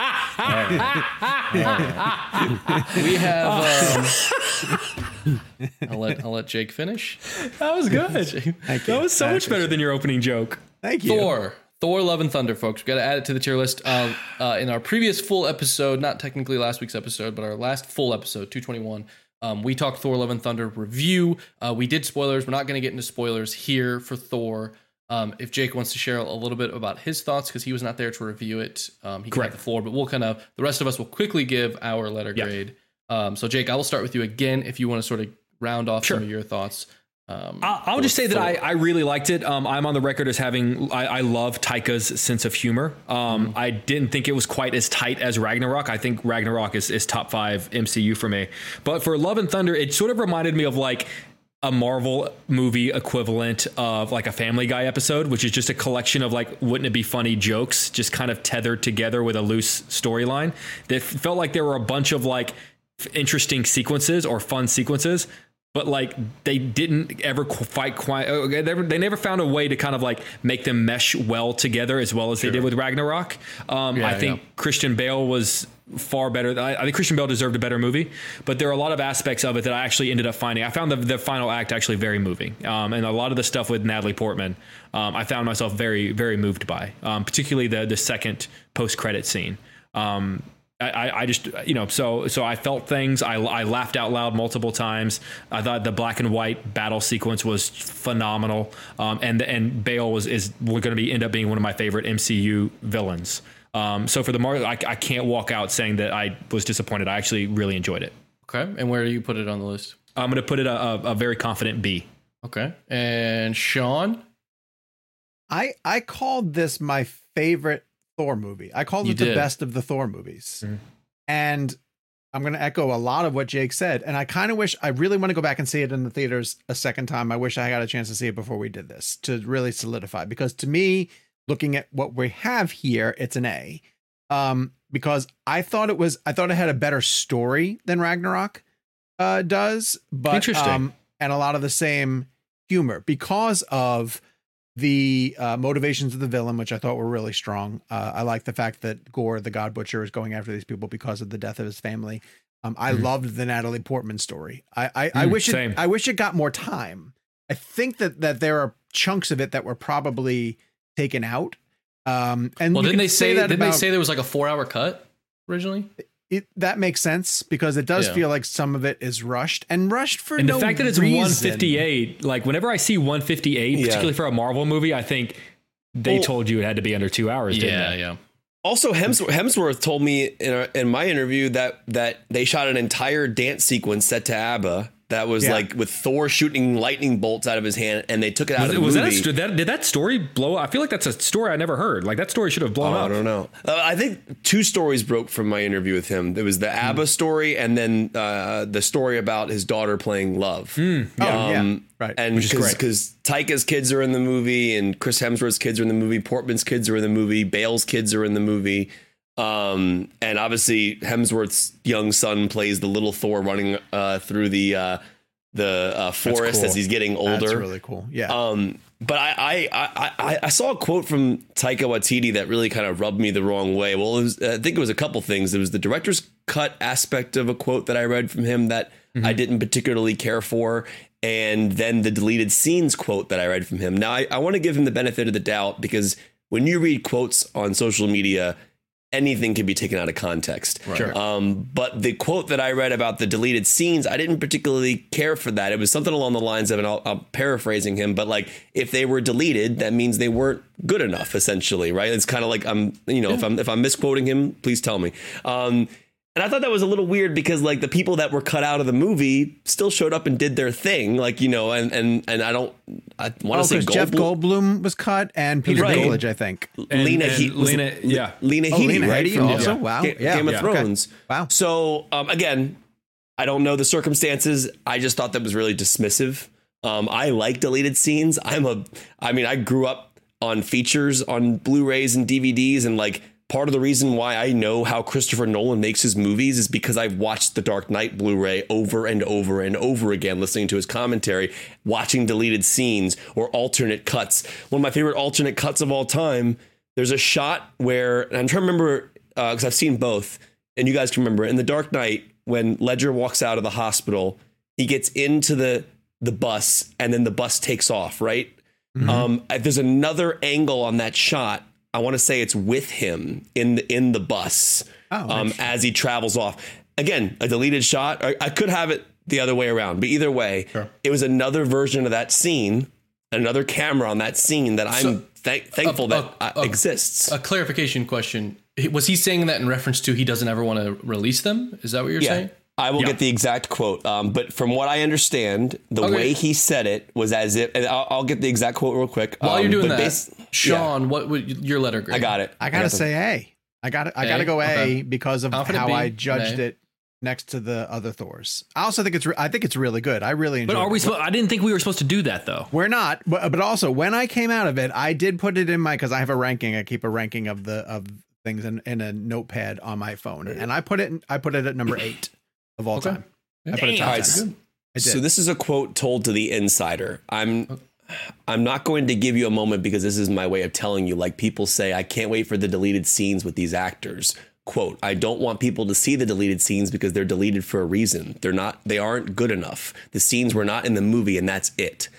we have. Um, I'll let I'll let Jake finish. That was good. Thank that was so I much better than your opening joke. Thank you. Thor. Thor: Love and Thunder, folks. We've got to add it to the tier list. Uh, uh, in our previous full episode, not technically last week's episode, but our last full episode, 221, um, we talked Thor: Love and Thunder review. Uh, we did spoilers. We're not going to get into spoilers here for Thor. Um, if Jake wants to share a little bit about his thoughts, because he was not there to review it, um, he can have the floor. But we'll kind of the rest of us will quickly give our letter Yeah. grade. Um, so Jake, I will start with you again if you want to sort of round off Sure. some of your thoughts. Um, I'll, I'll just say that I, I really liked it. Um, I'm on the record as having I, I love Taika's sense of humor. Um, I didn't think it was quite as tight as Ragnarok. I think Ragnarok is, is top five MCU for me. But for Love and Thunder, it sort of reminded me of like a Marvel movie equivalent of like a Family Guy episode, which is just a collection of like wouldn't it be funny jokes, just kind of tethered together with a loose storyline. That felt like there were a bunch of like interesting sequences or fun sequences but like they didn't ever fight quite uh, they never, they never found a way to kind of like make them mesh well together as well as they did with Ragnarok um, Yeah, I think yeah. Christian Bale was far better I, I think Christian Bale deserved a better movie but there are a lot of aspects of it that I actually ended up finding I found the, the final act actually very moving um, and a lot of the stuff with Natalie Portman um, I found myself very very moved by um, particularly the the second post credit scene um, I- I, I just you know so so I felt things. I, I laughed out loud multiple times. I thought the black and white battle sequence was phenomenal. Um, and and Bale was is going to be end up being one of my favorite MCU villains. Um, so for the Mar I, I can't walk out saying that I was disappointed. I actually really enjoyed it. Okay, and where do you put it on the list? I'm going to put it a, a, a very confident B. Okay, and Sean, I I called this my favorite Thor movie. I called You it the best of the Thor movies. Mhm. And I'm going to echo a lot of what Jake said. And I kind of wish I really want to go back and see it in the theaters a second time. I wish I got a chance to see it before we did this to really solidify. Because to me, looking at what we have here, it's an A. Um, because I thought it was, I thought it had a better story than Ragnarok uh, does, but Interesting. um, and a lot of the same humor because of the uh, motivations of the villain, which I thought were really strong. Uh, I like the fact that Gorr, the God Butcher, is going after these people because of the death of his family. Um, I loved the Natalie Portman story. I I, I Mm, wish it. I wish it got more time. I think that that there are chunks of it that were probably taken out. Um, and well, didn't they say? that Didn't they say there was like a four-hour cut originally? It, that makes sense because it does Yeah. feel like some of it is rushed and rushed for and no the fact that it's reason. 158 like whenever I see 158 Yeah. particularly for a Marvel movie I think they Well- told you it had to be under two hours didn't Yeah, they? yeah. Also, Hemsworth, Hemsworth told me in, a, in my interview that that they shot an entire dance sequence set to ABBA that was Yeah. like with Thor shooting lightning bolts out of his hand, and they took it out Was, of the was that, a, movie. st- that did that story blow? I feel like that's a story I never heard. Like that story should have blown Oh, I don't know. Uh, I think two stories broke from my interview with him. There was the Hmm. ABBA story, and then uh, the story about his daughter playing Love. Oh, yeah. Um, Right. And Which is great. because Taika's kids are in the movie, and Chris Hemsworth's kids are in the movie, Portman's kids are in the movie, Bale's kids are in the movie. Um, and obviously Hemsworth's young son plays the little Thor running uh, through the uh, the uh, forest cool. as he's getting older. That's really cool. Yeah. Um, but I, I, I, I, saw a quote from Taika Waititi that really kind of rubbed me the wrong way. Well, it was, I think it was a couple things. It was the director's cut aspect of a quote that I read from him that I didn't particularly care for. And then the deleted scenes quote that I read from him. Now, I, I want to give him the benefit of the doubt because when you read quotes on social media, anything can be taken out of context. Sure. Um, but the quote that I read about the deleted scenes, I didn't particularly care for that. It was something along the lines of, and I'll, I'm paraphrasing him, but like if they were deleted, that means they weren't good enough, essentially, right? It's kind of like I'm, you know, if I'm if I'm misquoting him, please tell me. Um, and I thought that was a little weird because like the people that were cut out of the movie still showed up and did their thing, like you know, and and and I don't, I want to well, say because Jeff Goldblum- Goldblum was cut and Peter Right. Dinklage, I think. And- Lena and He- Lena- it- yeah. Lena Oh, Headey, Lena right? Headey also? Ga- Wow. Ga- Yeah. Game of Yeah. Okay. Thrones. Wow. So um, again, I don't know the circumstances. I just thought that was really dismissive. Um, I like deleted scenes. I'm a. I mean, I grew up on features on Blu-rays and DVDs, and like part of the reason why I know how Christopher Nolan makes his movies is because I've watched The Dark Knight Blu-ray over and over and over again, listening to his commentary, watching deleted scenes or alternate cuts. One of my favorite alternate cuts of all time. There's a shot where and I'm trying to remember because I've seen both, and you guys can remember in The Dark Knight when Ledger walks out of the hospital, he gets into the the bus and then the bus takes off, right? Um, there's another angle on that shot I want to say it's with him in the in the bus Oh, um, as he travels off. Again, a deleted shot. I, I could have it the other way around, but either way, it was another version of that scene, another camera on that scene that I'm So- thank thankful uh, that uh, uh, uh, exists. A clarification question: Was he saying that in reference to he doesn't ever want to release them? Is that what you're yeah. saying? I will get the exact quote, um, but from what I understand, the Okay. way he said it was as if. And I'll, I'll get the exact quote real quick. While um, you're doing that, bas- Sean, what would your letter grade? I got it. I gotta got say A. I got to I gotta A? go A Okay. because of Confident how B, I judged it next to the other Thors. I also think it's re- I think it's really good. I really enjoyed. But are we? it. Supposed, I didn't think we were supposed to do that though. We're not, but, but also when I came out of it, I did put it in my because I have a ranking. I keep a ranking of the of things in, in a notepad on my phone, and I put it in, I put it at number eight of all time. I put it top All right, 10. I did. So this is a quote told to the insider. I'm I'm not going to give you a moment because this is my way of telling you like people say I can't wait for the deleted scenes with these actors. Quote, I don't want people to see the deleted scenes because they're deleted for a reason. They're not they aren't good enough. The scenes were not in the movie and that's it.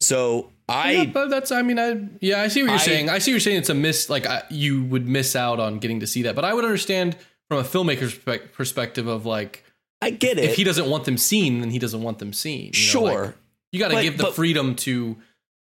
So I Yeah, but that's. I mean, I yeah, I see what you're I- saying. I see what you're saying. It's a miss. Like I, you would miss out on getting to see that. But I would understand from a filmmaker's perspective of like I get it. if he doesn't want them seen, then he doesn't want them seen. You know, like, sure. you got to give the but- freedom to.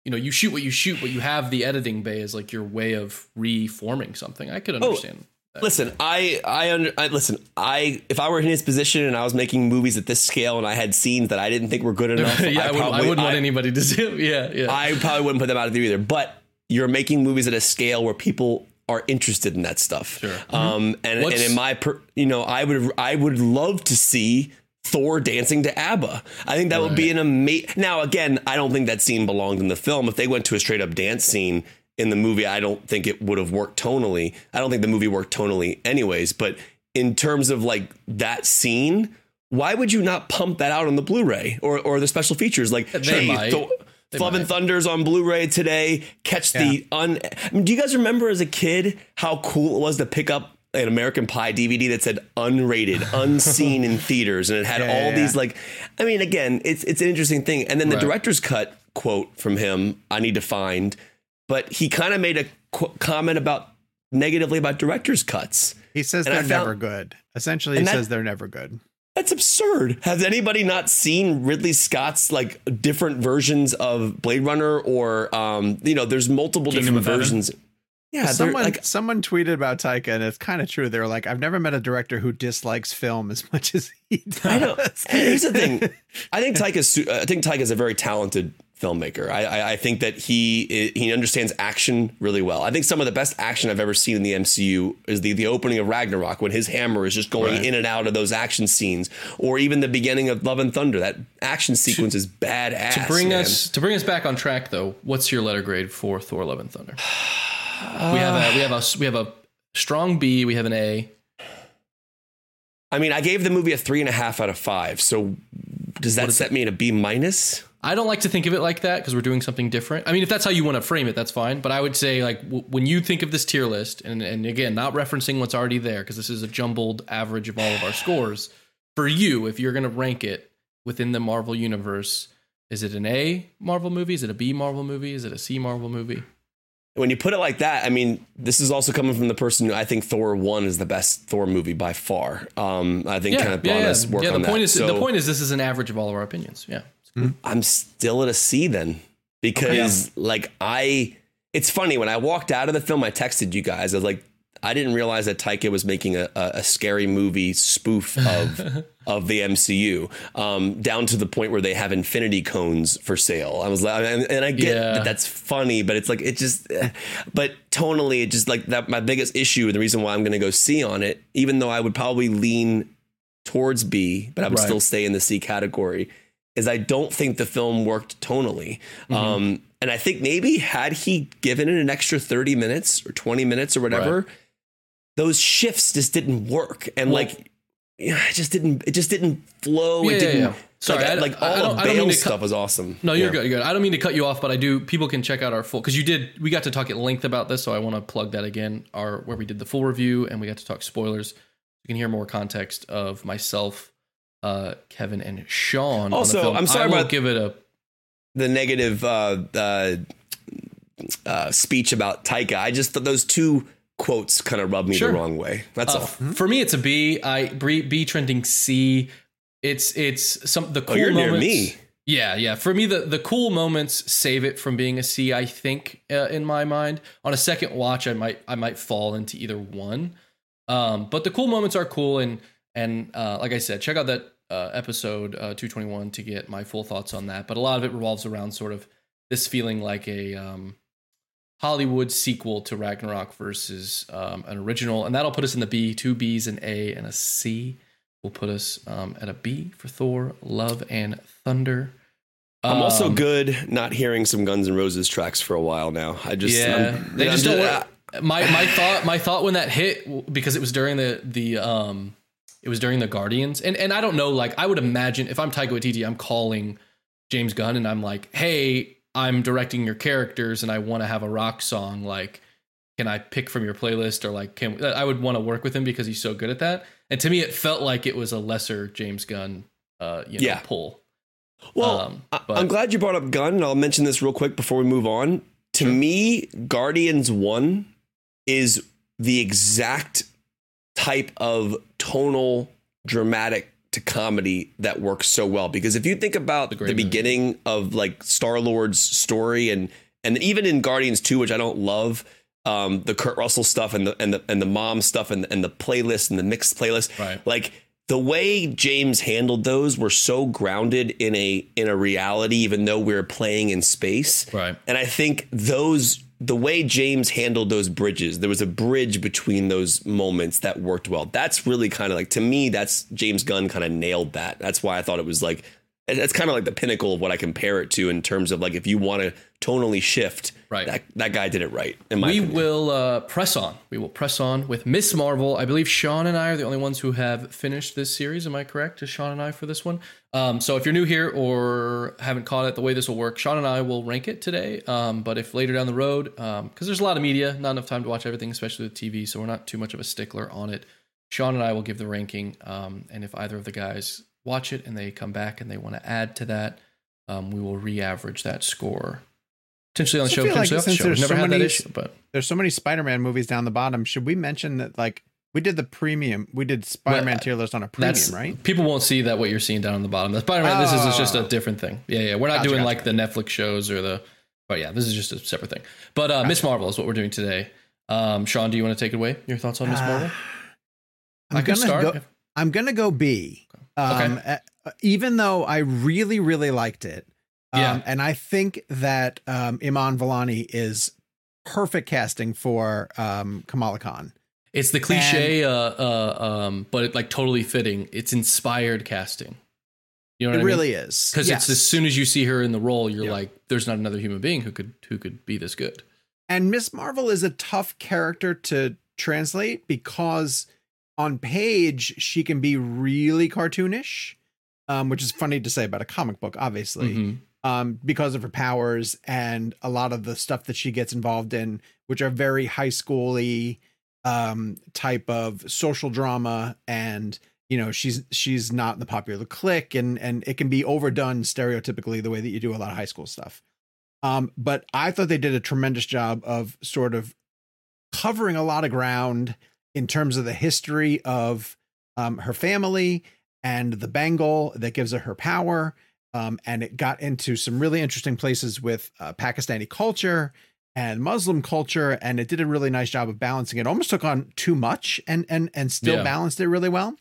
You know, you shoot what you shoot, but you have the editing bay as like your way of reforming something. I could oh, understand. that. Listen, I I, under, I listen. I if I were in his position and I was making movies at this scale and I had scenes that I didn't think were good enough, yeah, I, would, I probably- wouldn't want anybody to see. Yeah, yeah. I probably wouldn't put them out of there either. But you're making movies at a scale where people are interested in that stuff. Sure. Um, and, and in my, per, you know, I would I would love to see Thor dancing to ABBA. I think that would be an amazing. Now, again, I don't think that scene belonged in the film. If they went to a straight up dance scene in the movie, I don't think it would have worked tonally. I don't think the movie worked tonally, anyways. But in terms of like that scene. Why would you not pump that out on the Blu-ray or, or the special features? Like, They hey. Thor- They Love and. Thunder's on Blu-ray today. Catch the un. I mean, do you guys remember as a kid how cool it was to pick up an American Pie DVD that said unrated, unseen in theaters, and it had Yeah, all yeah, these yeah. like. I mean, again, it's it's an interesting thing. And then the Right. director's cut quote from him, I need to find, but he kind of made a qu- comment about negatively about director's cuts. He says And they're found- never good. Essentially, he that- says they're never good. That's absurd. Has anybody not seen Ridley Scott's like different versions of Blade Runner or um you know there's multiple Kingdom different of Heaven? versions. Yeah, someone like someone tweeted about Taika, and it's kind of true. They're like, I've never met a director who dislikes film as much as he does. I know. And here's the thing. I think Taika's su- I think Taika's a very talented filmmaker. I, I, I think that he he understands action really well. I think some of the best action I've ever seen in the MCU is the the opening of Ragnarok when his hammer is just going in and out of those action scenes, or even the beginning of Love and Thunder. That action sequence is badass. to bring man. us to bring us back on track though what's your letter grade for thor love and thunder we have a we have a we have a strong b we have an a I mean, I gave the movie a three and a half out of five. So does that set me in a B minus? I don't like to think of it like that because we're doing something different i mean if that's how you want to frame it that's fine but i would say like w- when you think of this tier list and, and again not referencing what's already there because this is a jumbled average of all of our scores for you if you're going to rank it within the marvel universe is it an a marvel movie is it a b marvel movie is it a c marvel movie When you put it like that, I mean, this is also coming from the person who I think Thor one is the best Thor movie by far. Um, I think kind of brought us work yeah, the on point that. is so the point is this is an average of all of our opinions. Yeah. I'm still at a C then because like I, it's funny when I walked out of the film, I texted you guys. I was like, I didn't realize that Taika was making a, a, a scary movie spoof of of the MCU, um, down to the point where they have infinity cones for sale. I was like, and, and I get Yeah. that that's funny, but it's like it just, eh. but tonally, it just like that. My biggest issue, and the reason why I'm going to go C on it, even though I would probably lean towards B, but I would Right. still stay in the C category, is I don't think the film worked tonally. Mm-hmm. Um, and I think maybe had he given it an extra 30 minutes or 20 minutes or whatever, those shifts just didn't work. And Well- like, yeah, it just didn't, it just didn't flow. Yeah, it yeah, didn't, yeah. Sorry, like, I- like all don't- the I don't mean to cut- stuff was awesome. No, you're Yeah. good. You're good. I don't mean to cut you off, but I do. People can check out our full because you did. We got to talk at length about this, so I want to plug that again. Our where we did the full review and we got to talk spoilers. You can hear more context of myself, uh, Kevin, and Sean. on the Also, film. I'm sorry I will about- give it a. The negative, uh, uh, uh, speech about Taika. I just thought those two quotes kind of rubbed me Sure. the wrong way. That's Uh, all. For me, it's a B. I B, B trending C. It's it's some the cool Oh, you're near moments. me. Yeah, yeah. For me, the the cool moments save it from being a C. I think uh, in my mind. On a second watch, I might I might fall into either one. Um, but the cool moments are cool, and and uh, like I said, check out that uh, episode uh, 221 to get my full thoughts on that. But a lot of it revolves around sort of this feeling like a um, Hollywood sequel to Ragnarok versus um, an original, and that'll put us in the B, two B's, an A, and a C. Will put us um, at a B for Thor: Love and Thunder. I'm also Um, good not hearing some Guns N' Roses tracks for a while now. I just Yeah, I'm- they I'm just don't. uh, work. My my thought my thought when that hit because it was during the the um it was during the Guardians and and I don't know like I would imagine if I'm Taika Waititi I'm calling James Gunn and I'm like hey I'm directing your characters and I want to have a rock song like can I pick from your playlist or like can I would want to work with him because he's so good at that and to me it felt like it was a lesser James Gunn uh you know Yeah. pull Well, Um, but- I'm glad you brought up Gunn, and I'll mention this real quick before we move on. To me, Guardians 1 is the exact type of tonal, dramatic to comedy that works so well. Because if you think about the, movie. beginning of like Star Lord's story, and and even in Guardians 2, which I don't love, um, the Kurt Russell stuff and the and the and the mom stuff and and the playlist and the mixed playlist, Right. like the way James handled those were so grounded in a in a reality, even though we are playing in space. Right. And I think those the way James handled those bridges, there was a bridge between those moments that worked well. That's really kind of like to me, that's James Gunn kind of nailed that. That's why I thought it was like that's kind of like the pinnacle of what I compare it to in terms of like if you want to tonally shift, Right. That that guy did it right. In my we opinion. will uh, press on. We will press on with Miss Marvel. I believe Sean and I are the only ones who have finished this series. Am I correct? Is Sean and I for this one? Um, so if you're new here or haven't caught it, the way this will work, Sean and I will rank it today. Um, but if later down the road, because there's a lot of media, not enough time to watch everything, especially with TV, so we're not too much of a stickler on it. Sean and I will give the ranking, um, and if either of the guys watch it and they come back and they want to add to that, um, we will re-average that score. Potentially on the show, feel like off the show. there's Never so had that many- issue, but There's so many Spider-Man movies down the bottom. Should we mention that like we did the premium, we did Spider-Man Well, tier list on a premium, right? People won't see that what you're seeing down on the bottom. The Spider-Man. This is just a Oh. different thing. Yeah, yeah. We're not Gotcha, doing gotcha. like the Netflix shows or the. But yeah, this is just a separate thing. But uh, Miss Marvel is what we're doing today. Um, Sean, do you want to take it away? Your thoughts on Miss Uh, Marvel? I'm I can gonna start. go- I'm gonna go B. Okay. Um, uh, even though I really, really liked it. Um, Yeah. And I think that um, Iman Vellani is perfect casting for um, Kamala Khan. It's the cliche, uh, uh, um, but it, like totally fitting. It's inspired casting. You know what It I mean? really is. because Yes. it's as soon as you see her in the role, you're Yeah. like, "There's not another human being who could who could be this good." And Miss Marvel is a tough character to translate because on page she can be really cartoonish, um, which is funny to say about a comic book, obviously, Mhm. Um, because of her powers and a lot of the stuff that she gets involved in, which are very high schooly um, type of social drama and you know she's she's not in the popular clique and and it can be overdone stereotypically the way that you do a lot of high school stuff um, but I thought they did a tremendous job of sort of covering a lot of ground in terms of the history of um, her family and the bangle that gives her her power. Um, and it got into some really interesting places with uh, Pakistani culture and Muslim culture, and it did a really nice job of balancing it. Almost took on too much and and and still Yeah. balanced it really well.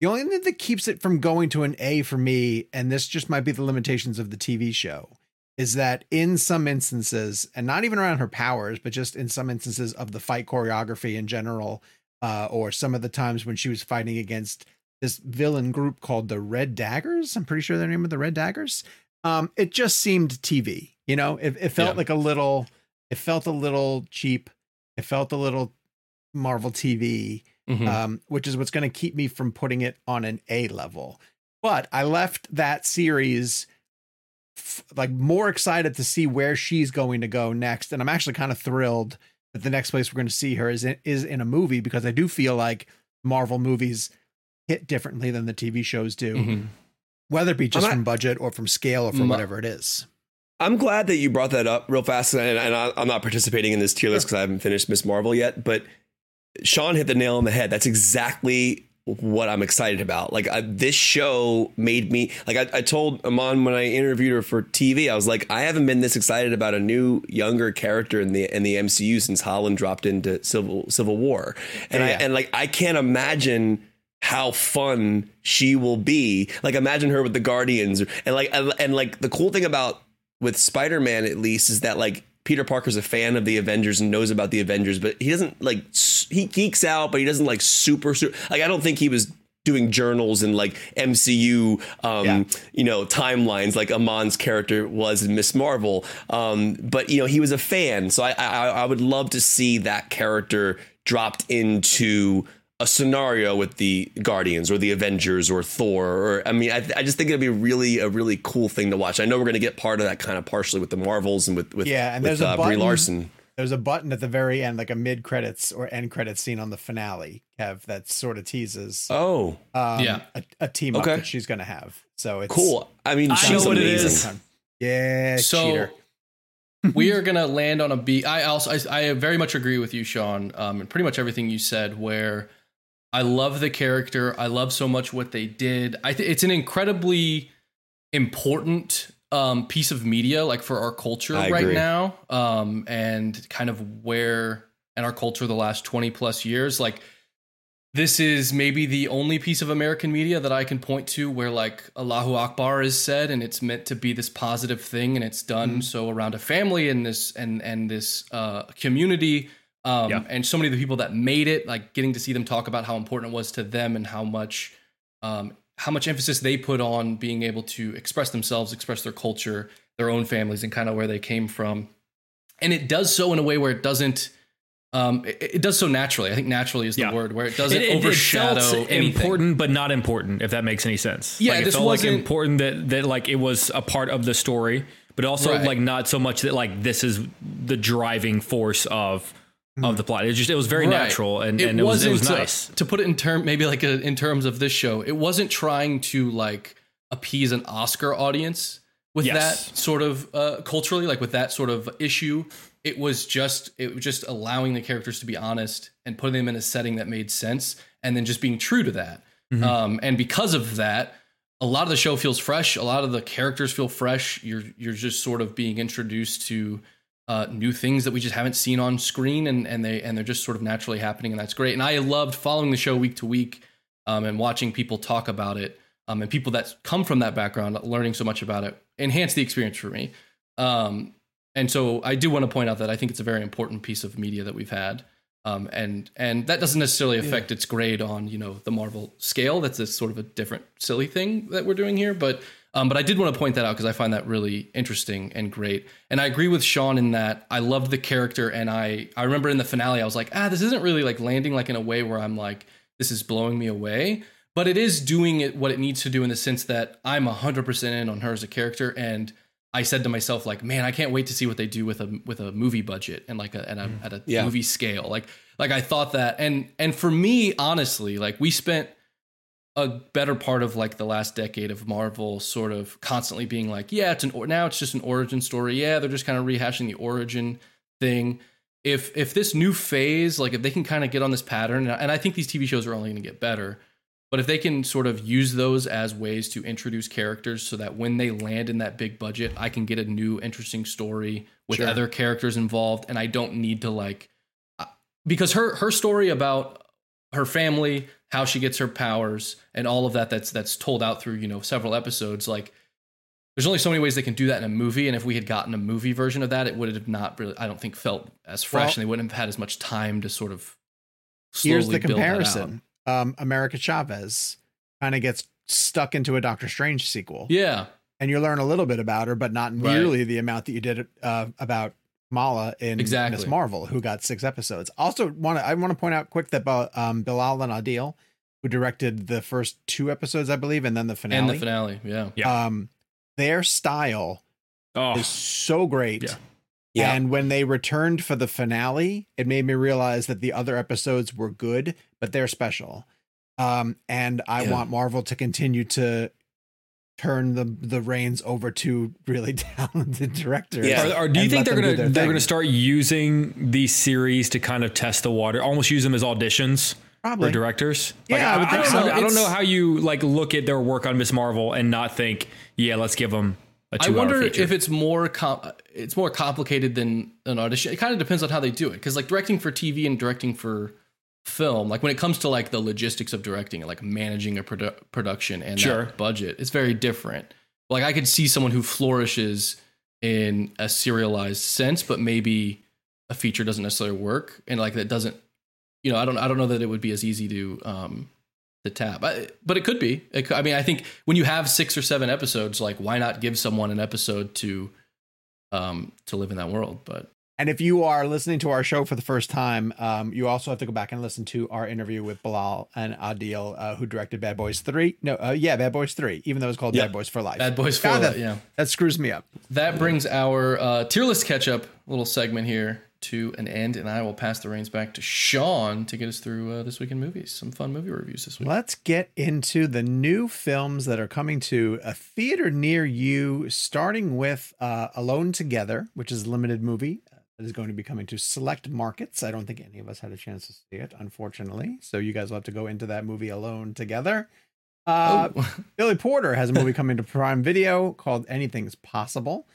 The only thing that keeps it from going to an A for me, and this just might be the limitations of the TV show, is that in some instances, and not even around her powers, but just in some instances of the fight choreography in general, uh, or some of the times when she was fighting against this villain group called the Red Daggers. I'm pretty sure their name of the Red Daggers. Um, it just seemed TV. You know, it, it felt Yeah. like a little. It felt a little cheap. It felt a little Marvel TV Mhm. um, which is what's going to keep me from putting it on an A level. But I left that series f- like more excited to see where she's going to go next, and I'm actually kind of thrilled that the next place we're going to see her is in, is in a movie because I do feel like Marvel movies hit differently than the TV shows do, Mhm. whether it be just not- from budget or from scale or from My- whatever it is. I'm glad that you brought that up real fast, and, and I, I'm not participating in this tier list because I haven't finished Miss Marvel yet. But Sean hit the nail on the head. That's exactly what I'm excited about. Like I, this show made me like I, I told Iman when I interviewed her for TV, I was like, I haven't been this excited about a new younger character in the in the MCU since Holland dropped into Civil Civil War, and Yeah. I and like I can't imagine how fun she will be. Like imagine her with the Guardians, and like and, like the cool thing about with Spider Man at least is that like Peter Parker's a fan of the Avengers and knows about the Avengers, but he doesn't like he geeks out, but he doesn't like super super like I don't think he was doing journals and like MCU um Yeah. you know timelines like Iman's character was in Miss Marvel um but you know he was a fan so I I, I would love to see that character dropped into a scenario with the Guardians or the Avengers or Thor or I mean I, I just think it'd be really a really cool thing to watch I know we're going to get part of that kind of partially with the Marvels and with with Yeah, and with, there's a uh, Brie button- Larson There's a button at the very end, like a mid credits or end credits scene on the finale, Kev, that sort of teases oh um, Yeah. a, a team up that she's going to have. So it's cool I mean I she's know what amazing is. Yeah, so cheater. we are gonna land on a B. I also I, I very much agree with you, Sean, um, and pretty much everything you said. Where I love the character, I love so much what they did. I think it's an incredibly important um, piece of media, like for our culture I right agree. now, um, and kind of where in our culture the last twenty plus years, like this is maybe the only piece of American media that I can point to where like Allahu Akbar is said and it's meant to be this positive thing and it's done so around a family and this and and this uh, community um, Yeah. and so many of the people that made it like getting to see them talk about how important it was to them and how much um, how much emphasis they put on being able to express themselves, express their culture, their own families, and kind of where they came from. And it does so in a way where it doesn't. Um, it, it does so naturally. I think naturally is the Yeah. word where it doesn't It- it- it overshadow anything. important, but not important. If that makes any sense. Yeah, like, it felt like important that that like it was a part of the story, but also Right. like not so much that like this is the driving force of of the plot. It just it was very Right. natural and, and it was it was wasn't, uh, nice. to put it in term maybe like a, in terms of this show. It wasn't trying to like appease an Oscar audience with Yes. that sort of uh, culturally, like with that sort of issue. It was just it was just allowing the characters to be honest and putting them in a setting that made sense, and then just being true to that. Mm-hmm. Um, and because of that, a lot of the show feels fresh. A lot of the characters feel fresh. You're you're just sort of being introduced to uh, new things that we just haven't seen on screen, and and they and they're just sort of naturally happening, and that's great. And I loved following the show week to week, um, and watching people talk about it, um, and people that come from that background, learning so much about it, enhanced the experience for me. Um, and so I do want to point out that I think it's a very important piece of media that we've had. Um, and and that doesn't necessarily affect its grade on you know the Marvel scale. That's a sort of a different silly thing that we're doing here. But um, but I did want to point that out because I find that really interesting and great. And I agree with Sean in that I loved the character. And I I remember in the finale I was like ah this isn't really like landing like in a way where I'm like this is blowing me away. But it is doing it what it needs to do in the sense that I'm hundred percent in on her as a character and. I said to myself, like, man, I can't wait to see what they do with a with a movie budget and like a, and a at a Yeah. movie scale. Like, like I thought that, and and for me, honestly, like we spent a better part of like the last decade of Marvel sort of constantly being like, yeah, it's an or now it's just an origin story. Yeah, they're just kind of rehashing the origin thing. If if this new phase, like if they can kind of get on this pattern, and I think these TV shows are only going to get better, but if they can sort of use those as ways to introduce characters so that when they land in that big budget, I can get a new interesting story with Sure. other characters involved and I don't need to like uh, because her her story about her family, how she gets her powers and all of that that's that's told out through, you know, several episodes like there's only so many ways they can do that in a movie and if we had gotten a movie version of that, it would have not really I don't think felt as fresh Well- and they wouldn't have had as much time to sort of Here's the build that out. comparison. Um, America Chavez kind of gets stuck into a Doctor Strange sequel. Yeah. and you learn a little bit about her, but not Right. nearly the amount that you did uh, about Mala in Exactly. Miss Marvel, who got six episodes. Also, want to I want to point out quick that um, Bilal and Adil, who directed the first two episodes, I believe, and then the finale. And the finale, yeah. Yeah. Um, their style Oh, is so great. Yeah. Yeah. And when they returned for the finale, it made me realize that the other episodes were good, but they're special. Um, and I Yeah. want Marvel to continue to turn the the reins over to really talented directors. Yeah. Or, or do you think they're gonna they're thing. gonna start using these series to kind of test the water, almost use them as auditions Probably. for directors? Yeah, I would think don't so. know, I don't know how you like look at their work on Miss Marvel and not think, yeah, let's give them a I two wonder if it's more com- it's more complicated than an audition. It kind of depends on how they do it because like directing for TV and directing for film, like when it comes to like the logistics of directing and like managing a produ- production and Sure. that budget, it's very different. Like I could see someone who flourishes in a serialized sense, but maybe a feature doesn't necessarily work, and like that doesn't, you know, I don't I don't know that it would be as easy to um to tap, I, but it could be. It I mean, I think when you have six or seven episodes, like why not give someone an episode to um to live in that world? But And if you are listening to our show for the first time, um, you also have to go back and listen to our interview with Bilal and Adil, uh, who directed Bad Boys Three. No, uh, yeah, Bad Boys Three, even though it's called. Bad Boys for Life. Bad Boys for God, Life, that, yeah. that screws me up. that brings our uh, tier list catch up little segment here to an end, and I will pass the reins back to Sean to get us through uh, this week in movies. Some fun movie reviews this week. Let's get into the new films that are coming to a theater near you, starting with uh, Alone Together, which is a limited movie that is going to be coming to select markets. I don't think any of us had a chance to see it, unfortunately. So you guys will have to go into that movie alone together. Uh, Oh. Billy Porter has a movie coming to Prime Video called Anything's Possible.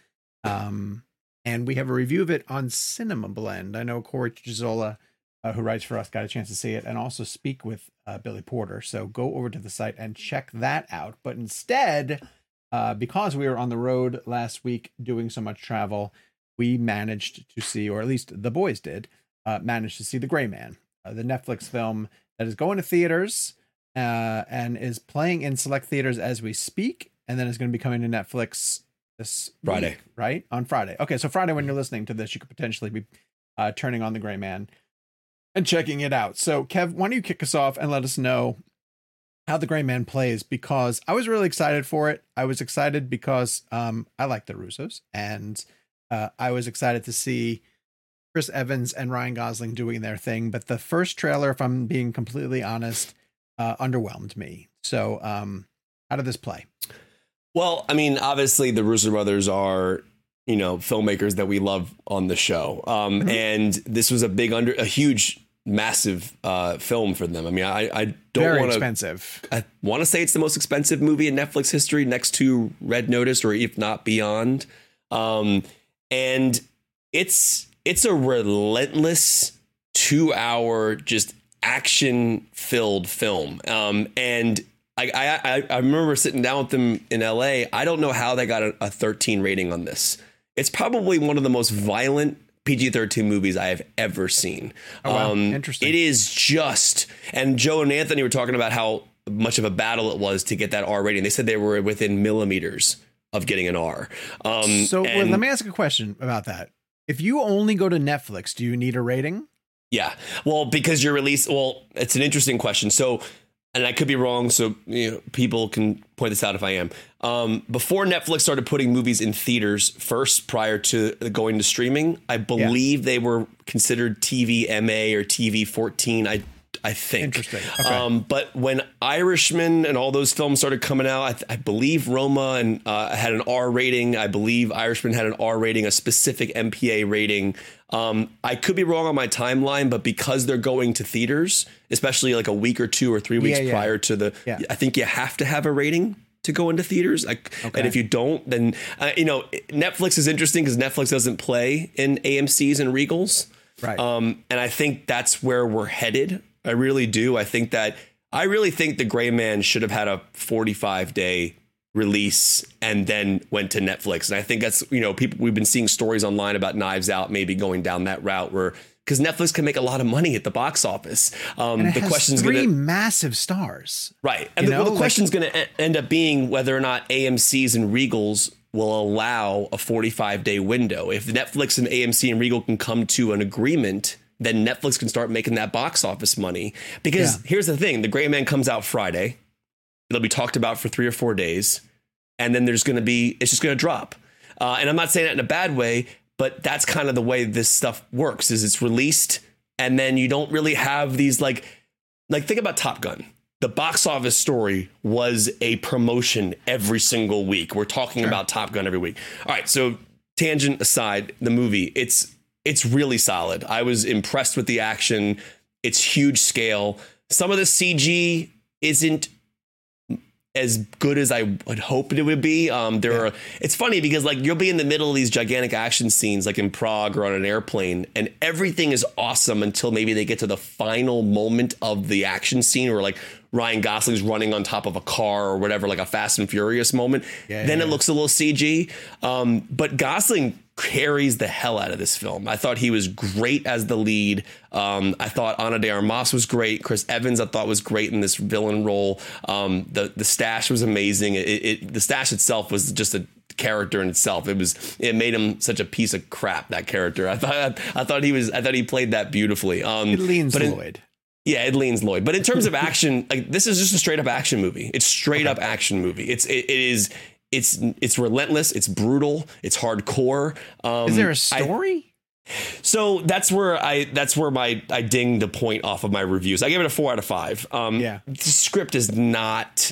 Um, and we have a review of it on Cinema Blend. I know Corey Chichizola, uh, who writes for us, got a chance to see it and also speak with uh, Billy Porter. So go over to the site and check that out. But instead, uh, because we were on the road last week doing so much travel, we managed to see, or at least the boys did, uh, managed to see The Gray Man, uh, the Netflix film that is going to theaters uh, and is playing in select theaters as we speak, and then is going to be coming to Netflix this Friday. week, right on Friday. Okay, so Friday when you're listening to this, you could potentially be uh, turning on The Gray Man and checking it out. So, Kev, why don't you kick us off and let us know how The Gray Man plays? Because I was really excited for it. I was excited because um, I like the Russos, and uh, I was excited to see Chris Evans and Ryan Gosling doing their thing. But the first trailer, if I'm being completely honest, uh, underwhelmed me. So, um, how did this play? Well, I mean, obviously the Russo brothers are, you know, filmmakers that we love on the show. Um, and this was a big under a huge massive uh film for them. I mean, I I don't want to expensive. I want to say it's the most expensive movie in Netflix history next to Red Notice or if not beyond. Um and it's it's a relentless 2-hour just action filled film. Um and I, I I remember sitting down with them in LA. I don't know how they got a, a 13 rating on this. It's probably one of the most violent PG-13 movies I have ever seen. Oh, wow. Interesting. It is just, and Joe and Anthony were talking about how much of a battle it was to get that R rating. They said they were within millimeters of getting an R. Um, So, well, let me ask a question about that. If you only go to Netflix, do you need a rating? Yeah. Well, because you're released. Well, it's an interesting question. So, and I could be wrong. So, you know, people can point this out if I am. Um, before Netflix started putting movies in theaters first, prior to going to streaming, I believe they were considered TV MA or TV 14. I I think. Interesting. Okay. Um, but when Irishman and all those films started coming out, I, th- I believe Roma and uh, had an R rating. I believe Irishman had an R rating, a specific MPA rating. Um, I could be wrong on my timeline, but because they're going to theaters, especially like a week or two or three weeks Yeah, yeah. prior to the, Yeah. I think you have to have a rating to go into theaters. Like, And if you don't, then uh, you know Netflix is interesting because Netflix doesn't play in AMC's and Regals. Right. Um, and I think that's where we're headed. I really do. I think that I really think the Gray Man should have had a 45 day release and then went to Netflix. And I think that's you know people we've been seeing stories online about Knives Out maybe going down that route where because Netflix can make a lot of money at the box office. Um, the has question's three gonna be massive stars. Right. And the, well, know, the like- going to end up being whether or not AMC's and Regals will allow a 45 day window. If Netflix and AMC and Regal can come to an agreement, then Netflix can start making that box office money. Because Yeah. here's the thing the Gray Man comes out Friday, it'll be talked about for three or four days, and then there's going to be, it's just going to drop. Uh, and I'm not saying that in a bad way, but that's kind of the way this stuff works is it's released and then you don't really have these like like think about Top Gun. the box office story was a promotion every single week. We're talking about Top Gun every week. All right, so tangent aside, the movie it's it's really solid. I was impressed with the action. It's huge scale. Some of the CG isn't as good as I would hope it would be. Um, there are. It's funny because like you'll be in the middle of these gigantic action scenes, like in Prague or on an airplane, and everything is awesome until maybe they get to the final moment of the action scene, where like Ryan Gosling's running on top of a car or whatever, like a Fast and Furious moment. Yeah, then yeah. it looks a little CG. Um, but Gosling carries the hell out of this film. I thought he was great as the lead. Um, I thought Ana de Armas was great. Chris Evans I thought was great in this villain role. Um, the the stash was amazing. It, it the stash itself was just a character in itself. It was it made him such a piece of crap. That character. I thought I thought he was I thought he played that beautifully. Um, It leans but in- Lloyd. yeah, it leans Lloyd. But in terms of action, like this is just a straight up action movie. It's straight up action movie. It's it, it is it's it's relentless. It's brutal. It's hardcore. Um, Is there a story? so that's where I that's where my I ding the point off of my reviews. I gave it a four out of five. Um, Yeah. the script is not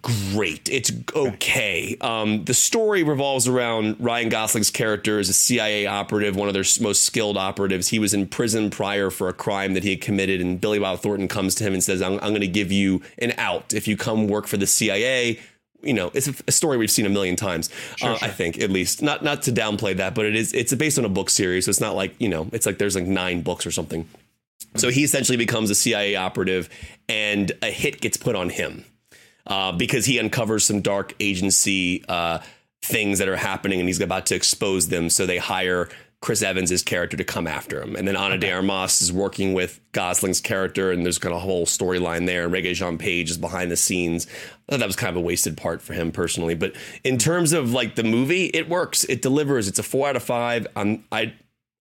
great. It's okay. Um, the story revolves around Ryan Gosling's character as a CIA operative, one of their most skilled operatives. He was in prison prior for a crime that he had committed, and Billy Bob Thornton comes to him and says, "I'm, I'm going to give you an out if you come work for the CIA." You know, it's a, story we've seen a million times. uh, I think, at least, not not to downplay that, but it is. It's based on a book series, so it's not like you know, it's like there's like nine books or something. So he essentially becomes a CIA operative, and a hit gets put on him uh, because he uncovers some dark agency uh, things that are happening, and he's about to expose them. So they hire Chris Evans' character to come after him, and then Ana de Armas is working with Gosling's character, and there's kind of a whole storyline there. And Regé Jean Page is behind the scenes. I thought that was kind of a wasted part for him personally, but in terms of like the movie, it works. It delivers. It's a four out of five. I'm I.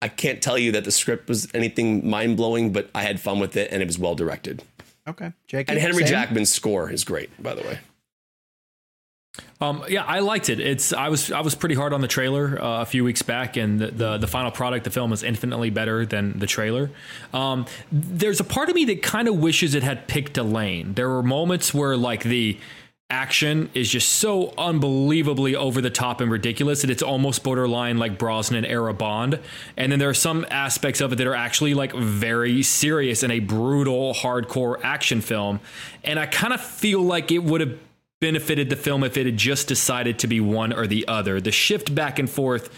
I can't tell you that the script was anything mind blowing, but I had fun with it and it was well directed. Okay, Jake. And Henry same? Jackman's score is great, by the way. Um, yeah, I liked it. It's I was I was pretty hard on the trailer uh, a few weeks back, and the, the the final product, the film, is infinitely better than the trailer. Um, there's a part of me that kind of wishes it had picked a lane. There were moments where like the action is just so unbelievably over the top and ridiculous that it's almost borderline like Brosnan era Bond. And then there are some aspects of it that are actually like very serious and a brutal, hardcore action film. And I kind of feel like it would have benefited the film if it had just decided to be one or the other. The shift back and forth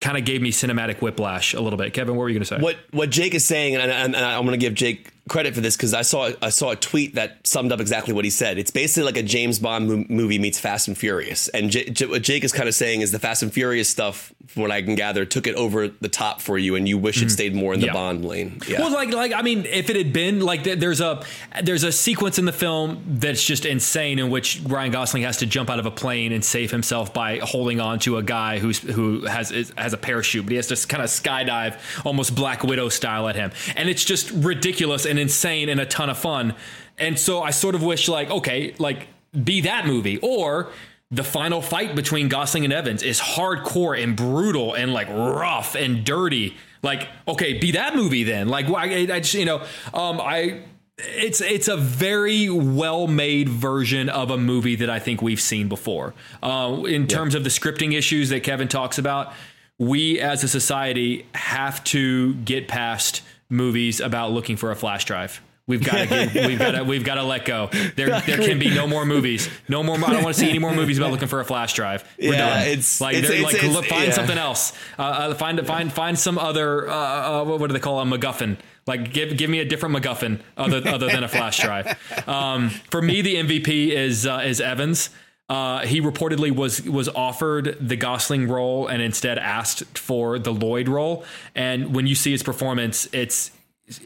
kind of gave me cinematic whiplash a little bit. Kevin, what were you going to say? What what Jake is saying, and, and I'm going to give Jake credit for this because I saw I saw a tweet that summed up exactly what he said. It's basically like a James Bond mo- movie meets Fast and Furious, and J- J- what Jake is kind of saying is the Fast and Furious stuff, from what I can gather, took it over the top for you, and you wish it hmm. stayed more in the Yeah. Bond lane. Yeah. Well, like, like I mean, if it had been like th- there's a there's a sequence in the film that's just insane in which Ryan Gosling has to jump out of a plane and save himself by holding on to a guy who's who has is, has a parachute, but he has to kind of skydive almost Black Widow style at him, and it's just ridiculous and insane and a ton of fun. And so I sort of wish like okay, like be that movie or the final fight between Gosling and Evans is hardcore and brutal and like rough and dirty. Like, okay, be that movie then. Like, why? I, I just, you know, um, I. It's it's a very well made version of a movie that I think we've seen before. Uh, in terms of the scripting issues that Kevin talks about, we as a society have to get past movies about looking for a flash drive. We've got to we've got to we've got to let go. There there can be no more movies. No more. I don't want to see any more movies about looking for a flash drive. We're Yeah, done. it's- like it's- it's- like it's- look, find yeah. something else. Uh, uh, find find find some other. Uh, uh, what do they call a MacGuffin? Like give give me a different MacGuffin other other than a flash drive. Um, for me, the MVP is uh, is Evans. Uh, he reportedly was was offered the Gosling role and instead asked for the Lloyd role. And when you see his performance, it's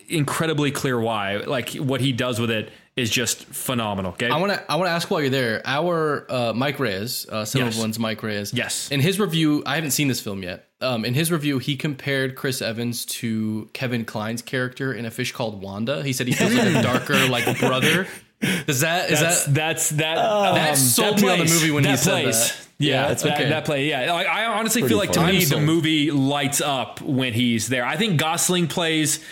incredibly clear why. Like what he does with it is just phenomenal. Okay, I want to I want to ask while you're there. Our uh, Mike Reyes, uh, Yes. one's Mike Reyes. Yes. In his review, I haven't seen this film yet. Um, in his review, he compared Chris Evans to Kevin Kline's character in a fish called Wanda. He said he feels like a darker like brother. Does that is that's that that's that. That um, sold that me on the movie when he said plays. that. Yeah, Yeah, that, okay. that play. Yeah, like, I honestly feel like to me I'm the movie lights up when he's there. I think Gosling plays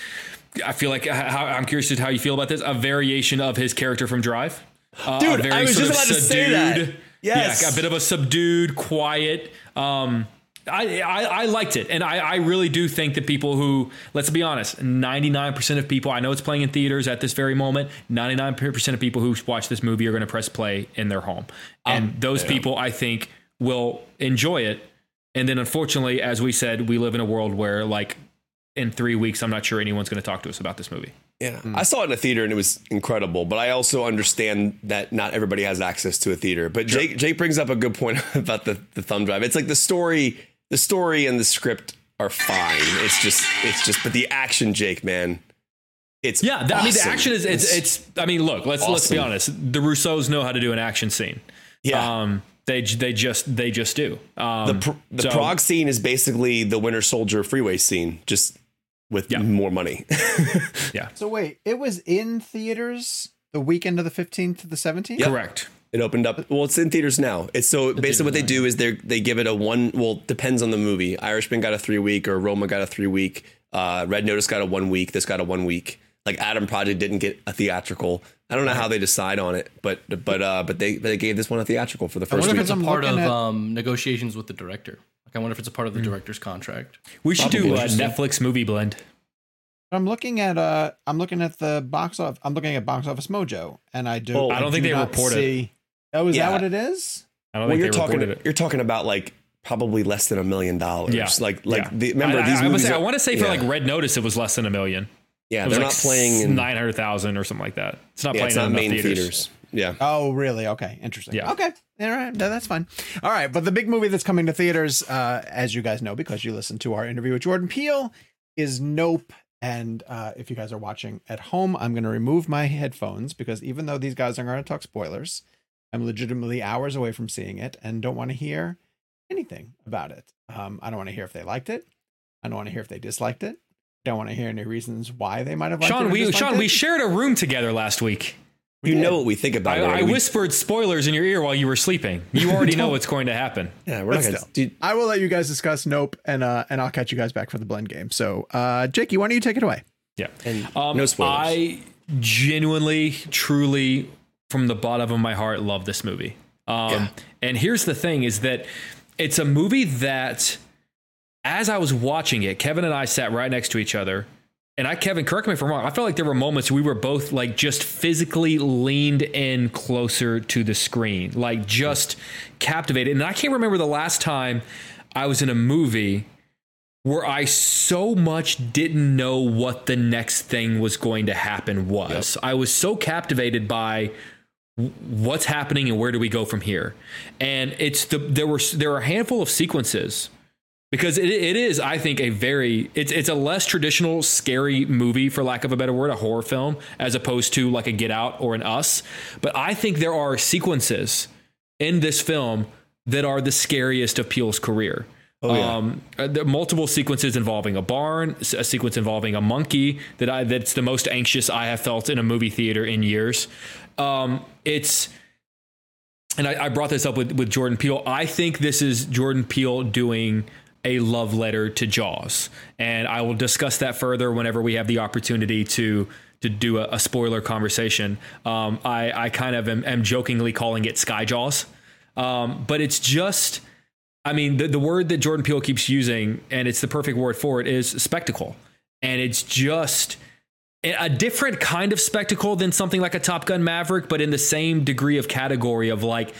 I feel like how, I'm curious to how you feel about this. A variation of his character from Drive. Uh, Dude, a very I was just of about to say that. Yes. Yeah, a bit of a subdued, quiet. Um, I, I, I liked it. And I, I really do think that people who, let's be honest, 99% of people, I know it's playing in theaters at this very moment, 99% of people who watch this movie are going to press play in their home. And those people, I think, will enjoy it. And then unfortunately, as we said, we live in a world where, like, in three weeks, I'm not sure anyone's going to talk to us about this movie. Yeah, hmm. I saw it in a theater and it was incredible. But I also understand that not everybody has access to a theater. But Jake Jake brings up a good point about the the thumb drive. It's like the story, the story and the script are fine. It's just it's just but the action, Jake, man, it's Yeah, th- I mean the action is it's, it's I mean look, let's let's be honest. The Russos know how to do an action scene. yeah. Um they they just they just do. Um the pr- the so- Prague scene is basically the Winter Soldier freeway scene, just with Yeah. more money. yeah. So wait, it was in theaters the weekend of the 15th to the 17th? Correct. It opened up. Well, it's in theaters now. It's so basically what they do is they they give it a one. Well, depends on the movie. Irishman got a three week, or Roma got a three week. Uh, Red Notice got a one week. This got a one week. Like Adam Project didn't get a theatrical. I don't know how they decide on it, but but uh, but they but they gave this one a theatrical for the first. I first wonder if it's a I'm part of at- um, negotiations with the director. Like, I wonder if it's a part of the director's contract. We should Probably do a. Netflix movie blend. I'm looking at uh I'm looking at the box off I'm looking at box office mojo and I do Oh, I don't think do they not reported. see- Oh, is Yeah. that what it is? I don't well, think you're they talking it. you're talking about like probably less than a million dollars. Yeah. like like Yeah. the, remember I, these I, I, movies. say, I want to say for yeah. like Red Notice, it was less than a million. yeah, It was they're like not playing in nine hundred thousand or something like that. It's not yeah, playing it's in not enough main theaters. theaters. Yeah. Oh, really? Okay, interesting. Yeah. Okay, all right, no, that's fine. All right, but the big movie that's coming to theaters, uh, as you guys know, because you listened to our interview with Jordan Peele, is Nope. And uh, if you guys are watching at home, I'm going to remove my headphones because even though these guys are going to talk spoilers, I'm legitimately hours away from seeing it and don't want to hear anything about it. Um, I don't want to hear if they liked it. I don't want to hear if they disliked it. Don't want to hear any reasons why they might have liked it. Sean, or we Sean, it. we shared a room together last week. You did. know what we think about I, it. I. We- whispered spoilers in your ear while you were sleeping. You already know what's going to happen. yeah, we're not gonna. still. Dude, I will let you guys discuss Nope, and uh, and I'll catch you guys back for the blend game. So, uh, Jakey, why don't you take it away? Yeah. And Um, no spoilers. I genuinely, truly, from the bottom of my heart, love this movie. Um, Yeah. And here's the thing: is that it's a movie that, as I was watching it, Kevin and I sat right next to each other. And I, Kevin, correct me if I'm wrong. I felt like there were moments we were both like just physically leaned in closer to the screen, like just captivated. And I can't remember the last time I was in a movie where I so much didn't know what the next thing was going to happen was. I was so captivated by what's happening and where do we go from here. And it's the there were there are a handful of sequences because it, it is I think a very it's it's a less traditional scary movie for lack of a better word a horror film as opposed to like a Get Out or an Us. But I think there are sequences in this film that are the scariest of Peele's career. yeah. Um, there are multiple sequences involving a barn, a sequence involving a monkey that I that's the most anxious I have felt in a movie theater in years. Um, it's and I, I brought this up with with Jordan Peele. I think this is Jordan Peele doing a love letter to Jaws, and I will discuss that further whenever we have the opportunity to to do a, a spoiler conversation. Um, I I kind of am, am jokingly calling it Sky Jaws, um, but it's just. I mean, the, the word that Jordan Peele keeps using, and it's the perfect word for it, is spectacle. And it's just a different kind of spectacle than something like a Top Gun Maverick, but in the same degree of category of like,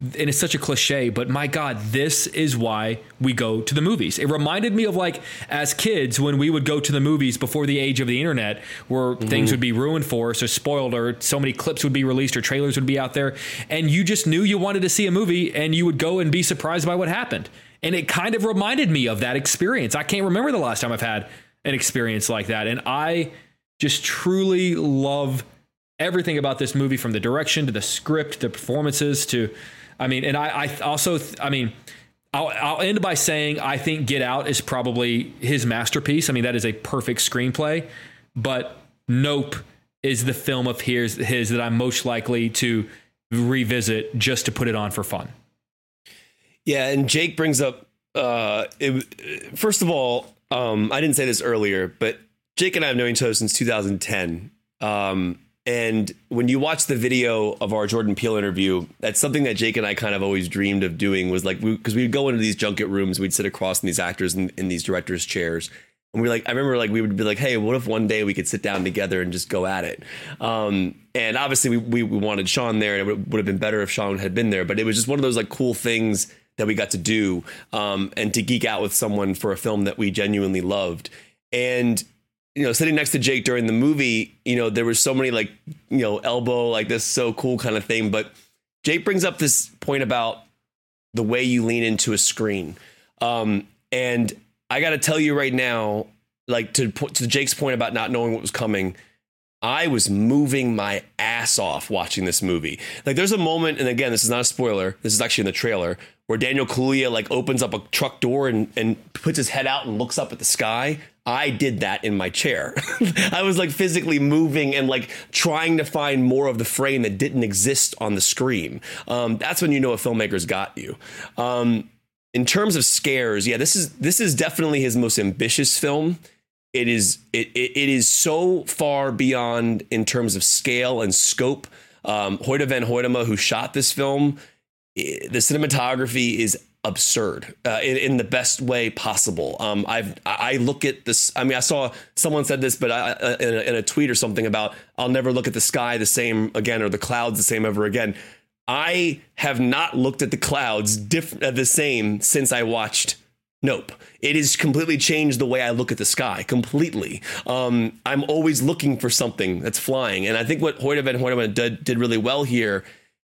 and it's such a cliche, but my God, this is why we go to the movies. It reminded me of like as kids when we would go to the movies before the age of the internet, where mm-hmm. things would be ruined for us or spoiled, or so many clips would be released or trailers would be out there, and you just knew you wanted to see a movie, and you would go and be surprised by what happened. And it kind of reminded me of that experience. I can't remember the last time I've had an experience like that, and I just truly love everything about this movie from the direction to the script, the performances to, I mean, and I, I also, I mean, I'll, I'll end by saying I think Get Out is probably his masterpiece. I mean, that is a perfect screenplay, but Nope is the film of his, his that I'm most likely to revisit just to put it on for fun. Yeah, and Jake brings up. Uh, it, first of all, um, I didn't say this earlier, but Jake and I have known each other since 2010. Um, and when you watch the video of our Jordan Peele interview, that's something that Jake and I kind of always dreamed of doing was like, because we, would go into these junket rooms, we'd sit across from these actors in, in these directors' chairs. And we like, I remember like we would be like, hey, what if one day we could sit down together and just go at it? Um, and obviously we, we, we wanted Sean there, and it would, would have been better if Sean had been there. But it was just one of those like cool things that we got to do um, and to geek out with someone for a film that we genuinely loved. And you know, sitting next to Jake during the movie, you know, there was so many like, you know, elbow, like this so cool kind of thing. But Jake brings up this point about the way you lean into a screen. Um, and I got to tell you right now, like to to Jake's point about not knowing what was coming, I was moving my ass off watching this movie. Like, there's a moment, and again, this is not a spoiler. This is actually in the trailer where Daniel Kaluuya like opens up a truck door and and puts his head out and looks up at the sky. I did that in my chair. I was like physically moving and like trying to find more of the frame that didn't exist on the screen. Um, that's when you know a filmmaker's got you. Um, in terms of scares, yeah, this is this is definitely his most ambitious film. It is it it, it is so far beyond in terms of scale and scope. Um, Hoyte van Hoytema, who shot this film, the cinematography is absurd uh, in, in, the best way possible. Um, I've I look at this. I mean, I saw someone said this, but I, in, a, in, a, tweet or something about I'll never look at the sky the same again or the clouds the same ever again. I have not looked at the clouds diff- uh, the same since I watched Nope. It has completely changed the way I look at the sky. Completely. Um, I'm always looking for something that's flying, and I think what Hoyte van Hoytema did, did really well here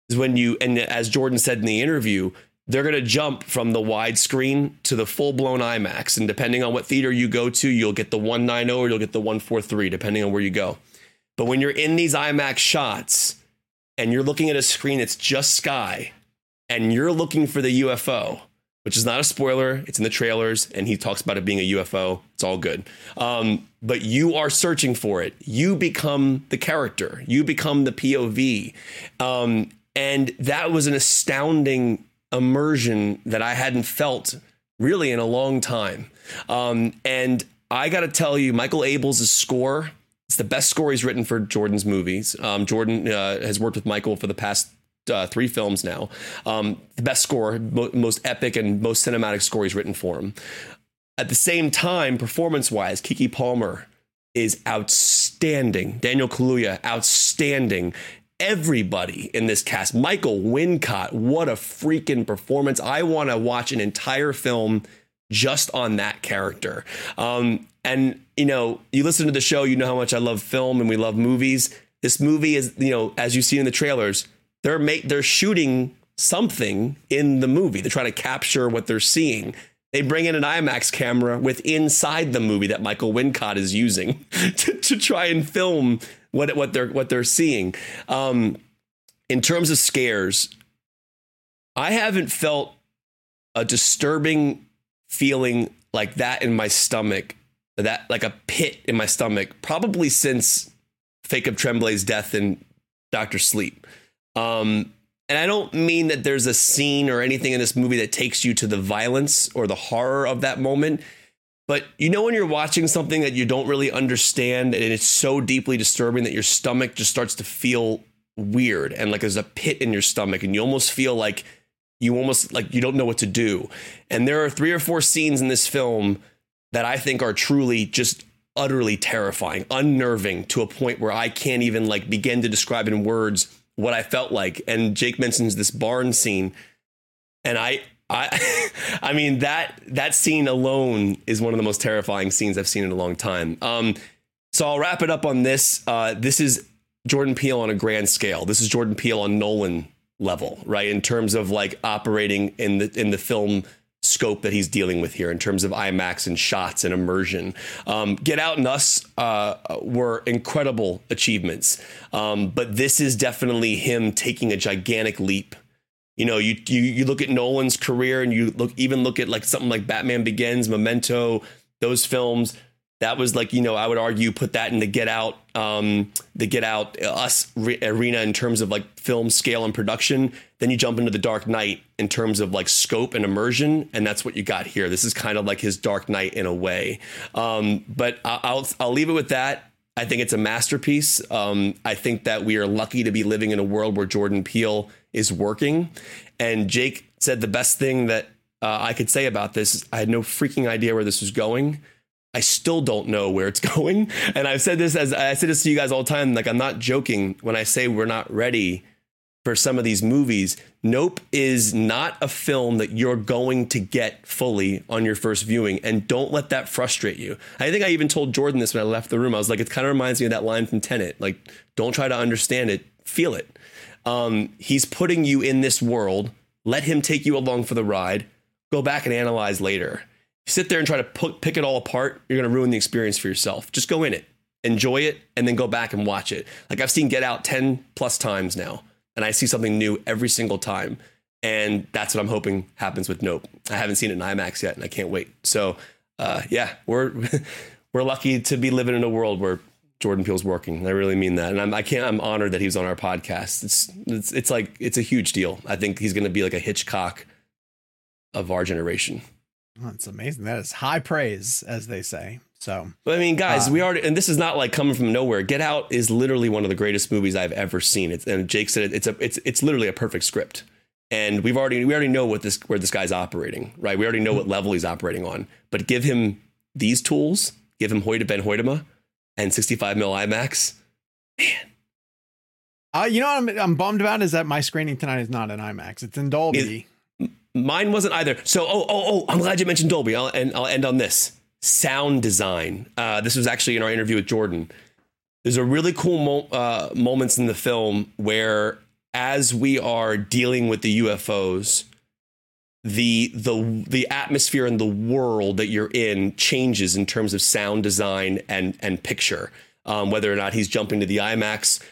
is when you and as Jordan said in the interview, they're going to jump from the widescreen to the full blown IMAX. And depending on what theater you go to, you'll get the 190 or you'll get the 143, depending on where you go. But when you're in these IMAX shots and you're looking at a screen that's just sky and you're looking for the UFO, which is not a spoiler, it's in the trailers, and he talks about it being a UFO. It's all good. Um, but you are searching for it. You become the character, you become the POV. Um, and that was an astounding immersion that I hadn't felt really in a long time. Um, and I got to tell you, Michael Abels' score, it's the best score he's written for Jordan's movies. Um, Jordan uh, has worked with Michael for the past uh, three films now. Um, the best score, mo- most epic and most cinematic score he's written for him. At the same time, performance wise, Keke Palmer is outstanding. Daniel Kaluuya, outstanding everybody in this cast. Michael Wincott, what a freaking performance. I want to watch an entire film just on that character. Um, and, you know, you listen to the show, you know how much I love film and we love movies. This movie is, you know, as you see in the trailers, they're ma- they're shooting something in the movie. They're trying to capture what they're seeing. They bring in an IMAX camera with inside the movie that Michael Wincott is using to, to try and film what what they're what they're seeing. Um, in terms of scares, I haven't felt a disturbing feeling like that in my stomach, that like a pit in my stomach, probably since Jacob Tremblay's death in Doctor Sleep. Um, and I don't mean that there's a scene or anything in this movie that takes you to the violence or the horror of that moment. But you know when you're watching something that you don't really understand and it's so deeply disturbing that your stomach just starts to feel weird and like there's a pit in your stomach and you almost feel like you almost like you don't know what to do. And there are three or four scenes in this film that I think are truly just utterly terrifying, unnerving to a point where I can't even like begin to describe in words what I felt like. And Jake mentions this barn scene and I I, I mean that that scene alone is one of the most terrifying scenes I've seen in a long time. Um, so I'll wrap it up on this. Uh, this is Jordan Peele on a grand scale. This is Jordan Peele on Nolan level, right? In terms of like operating in the in the film scope that he's dealing with here in terms of IMAX and shots and immersion. Um, Get Out and Us uh, were incredible achievements, um, but this is definitely him taking a gigantic leap you know, you, you you look at Nolan's career and you look even look at like something like Batman Begins, Memento, those films. that was like you know I would argue put that in the Get Out, um, the Get Out uh, us re- arena in terms of like film scale and production. Then you jump into the Dark Knight in terms of like scope and immersion, and that's what you got here. This is kind of like his Dark Knight in a way. Um, but I'll I'll leave it with that. I think it's a masterpiece. Um, I think that we are lucky to be living in a world where Jordan Peele is working. And Jake said the best thing that uh, I could say about this. is I had no freaking idea where this was going. I still don't know where it's going. And I've said this as I said this to you guys all the time. Like I'm not joking when I say we're not ready for some of these movies. Nope is not a film that you're going to get fully on your first viewing. And don't let that frustrate you. I think I even told Jordan this when I left the room. I was like, it kind of reminds me of that line from Tenet. Like, don't try to understand it, feel it. Um, he's putting you in this world. Let him take you along for the ride. Go back and analyze later. Sit there and try to put, pick it all apart. You're going to ruin the experience for yourself. Just go in it, enjoy it, and then go back and watch it. Like I've seen Get Out 10 plus times now, and I see something new every single time. And that's what I'm hoping happens with Nope. I haven't seen it in IMAX yet, and I can't wait. So, uh, yeah, we're we're lucky to be living in a world where Jordan Peele's working. I really mean that, and I'm I can't. I'm honored that he was on our podcast. It's it's it's like it's a huge deal. I think he's going to be like a Hitchcock of our generation. That's amazing. That is high praise, as they say. So But I mean, guys, we already, and this is not like coming from nowhere. Get Out is literally one of the greatest movies I've ever seen. It's, and Jake said it, it's a, it's, it's literally a perfect script. And we've already, we already know what this, where this guy's operating, right? We already know what level he's operating on. But give him these tools, give him Hoyte van Hoytema and 65 mil IMAX. Uh, you know what I'm, I'm bummed about is that my screening tonight is not in IMAX. It's in Dolby. Mine wasn't either. So, oh, oh, oh, I'm glad you mentioned Dolby. I'll, and I'll end on this sound design. Uh, this was actually in our interview with Jordan. There's a really cool mo- uh, moments in the film where, as we are dealing with the UFOs, the the the atmosphere and the world that you're in changes in terms of sound design and and picture. Um, whether or not he's jumping to the IMAX,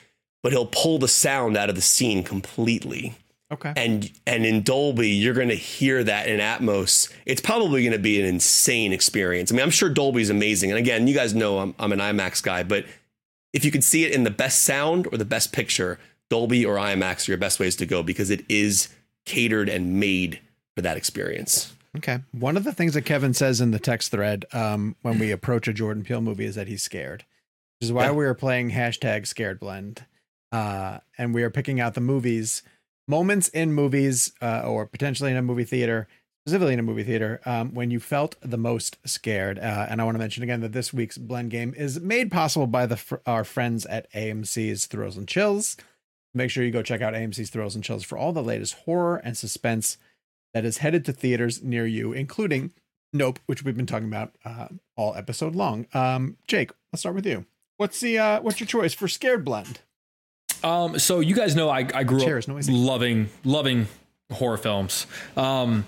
but he'll pull the sound out of the scene completely okay. and and in Dolby, you're going to hear that in Atmos. It's probably going to be an insane experience. I mean, I'm sure Dolby's amazing. And again, you guys know I'm, I'm an IMAX guy, but if you could see it in the best sound or the best picture, Dolby or IMAX are your best ways to go because it is catered and made for that experience. Okay. One of the things that Kevin says in the text thread um, when we approach a Jordan Peele movie is that he's scared, which is why Yeah. we are playing hashtag scared blend. Uh, and we are picking out the movies, moments in movies, uh, or potentially in a movie theater, specifically in a movie theater, um, when you felt the most scared. Uh, and I want to mention again that this week's blend game is made possible by the our friends at AMC's Thrills and Chills. Make sure you go check out AMC's Thrills and Chills for all the latest horror and suspense that is headed to theaters near you, including Nope, which we've been talking about uh, all episode long. Um, Jake, let's start with you. What's the uh, what's your choice for Scared Blend? Um, so you guys know I, I grew Chair up loving loving horror films. Um,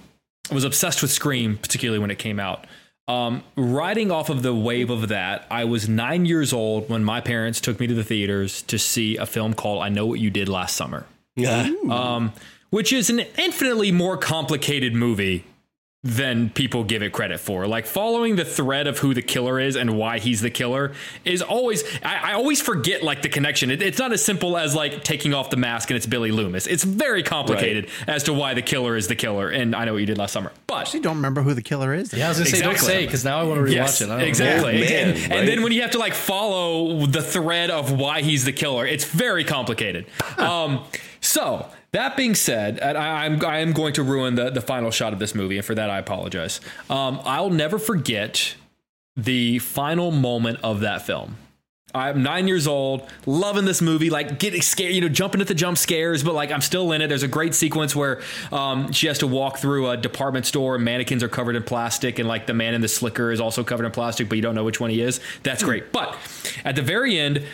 I was obsessed with Scream, particularly when it came out. Um, riding off of the wave of that, I was nine years old when my parents took me to the theaters to see a film called "I Know What You Did Last Summer," Yeah. um, which is an infinitely more complicated movie than people give it credit for. Like following the thread of who the killer is and why he's the killer is always I, I always forget like the connection. It, it's not as simple as like taking off the mask and it's Billy Loomis. It's very complicated as to why the killer is the killer. And I know what you did last summer, but You don't remember who the killer is? Yeah, I was gonna say don't Exactly. say because now I want to rewatch Yes, it. I don't know. exactly. Yeah, man, and, right? and then when you have to like follow the thread of why he's the killer, it's very complicated. Um, so that being said, I, I'm I am going to ruin the the final shot of this movie, and for that I apologize. Um, I'll never forget the final moment of that film. I'm nine years old, loving this movie, like getting scared, you know, jumping at the jump scares, but like I'm still in it. There's a great sequence where um, she has to walk through a department store and mannequins are covered in plastic, and like the man in the slicker is also covered in plastic, but you don't know which one he is. That's great. But at the very end,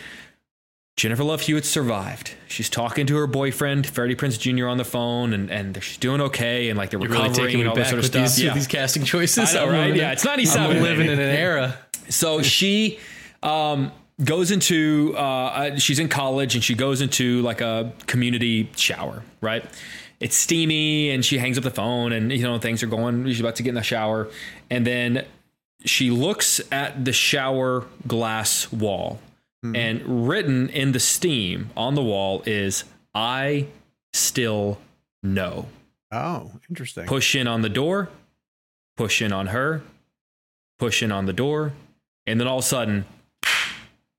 Jennifer Love Hewitt survived. She's talking to her boyfriend, Freddie Prinze Jr. on the phone, and, and she's doing okay, and like they're You're recovering really taking and all this sort of stuff. these, Yeah. these casting choices. Know, right? Yeah, it's 97, I'm living in an era. So she um, goes into uh, uh, she's in college and she goes into like a community shower, right? It's steamy and she hangs up the phone and you know things are going. She's about to get in the shower and then she looks at the shower glass wall, Mm-hmm. and written in the steam on the wall is "I still know." Oh, interesting. Push in on the door, push in on her, push in on the door, and then all of a sudden,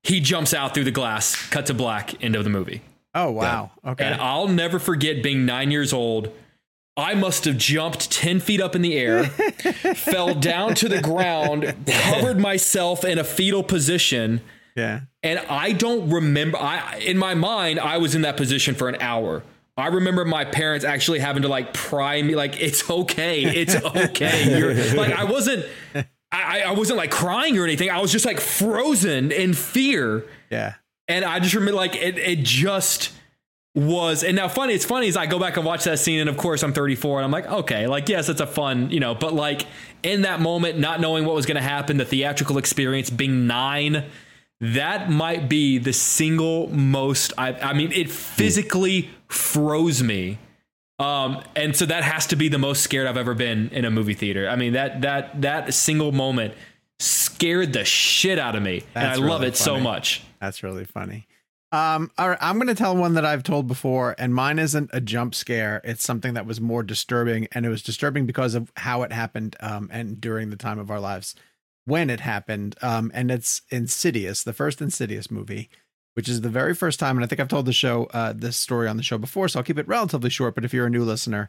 he jumps out through the glass, cut to black, end of the movie. Oh, wow. Okay. And I'll never forget being nine years old. I must have jumped 10 feet up in the air, fell down to the ground, covered myself in a fetal position. Yeah. And I don't remember, I, in my mind, I was in that position for an hour. I remember my parents actually having to like pry me, like, it's okay. It's okay. You're like, I wasn't, I, I wasn't like crying or anything. I was just like frozen in fear. Yeah. And I just remember like it, it just was and now funny it's funny is I go back and watch that scene and of course I'm 34 and I'm like okay like yes it's a fun you know but like in that moment not knowing what was going to happen the theatrical experience being 9 that might be the single most I I mean it physically froze me. Um and so that has to be the most scared I've ever been in a movie theater. I mean that that that single moment scared the shit out of me and I That's love really it so much. That's really funny. Um, all right, I'm going to tell one that I've told before, and mine isn't a jump scare. It's something that was more disturbing, and it was disturbing because of how it happened um, and during the time of our lives when it happened. Um, and it's Insidious, the first Insidious movie, which is the very first time. And I think I've told the show uh, this story on the show before, so I'll keep it relatively short. But if you're a new listener,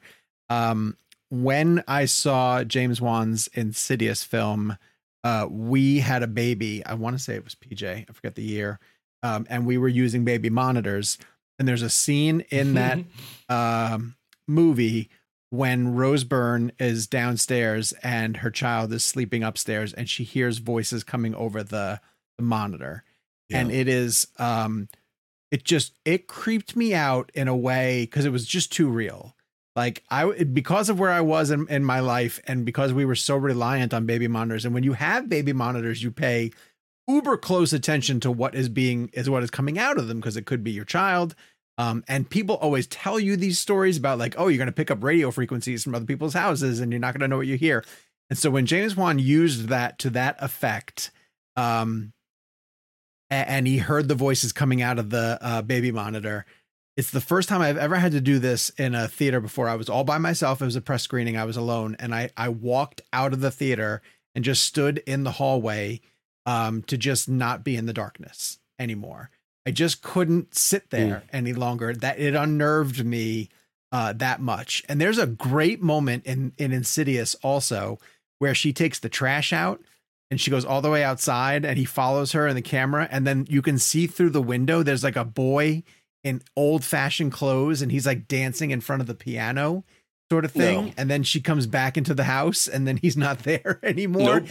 um, when I saw James Wan's Insidious film, uh, we had a baby. I want to say it was PJ. I forget the year. Um, and we were using baby monitors. And there's a scene in that um, movie when Rose Byrne is downstairs and her child is sleeping upstairs, and she hears voices coming over the, the monitor, and it is um, it just it creeped me out in a way because it was just too real. Like I because of where I was in, in my life and because we were so reliant on baby monitors and when you have baby monitors you pay uber close attention to what is being is what is coming out of them because it could be your child um, and people always tell you these stories about like oh you're going to pick up radio frequencies from other people's houses and you're not going to know what you hear and so when James Wan used that to that effect um, a- and he heard the voices coming out of the uh, baby monitor it's the first time I've ever had to do this in a theater before. I was all by myself. It was a press screening. I was alone, and I I walked out of the theater and just stood in the hallway um, to just not be in the darkness anymore. I just couldn't sit there any longer. That it unnerved me uh, that much. And there's a great moment in in Insidious also where she takes the trash out and she goes all the way outside and he follows her in the camera and then you can see through the window there's like a boy in old fashioned clothes and he's like dancing in front of the piano sort of thing No. and then she comes back into the house and then he's not there anymore Nope.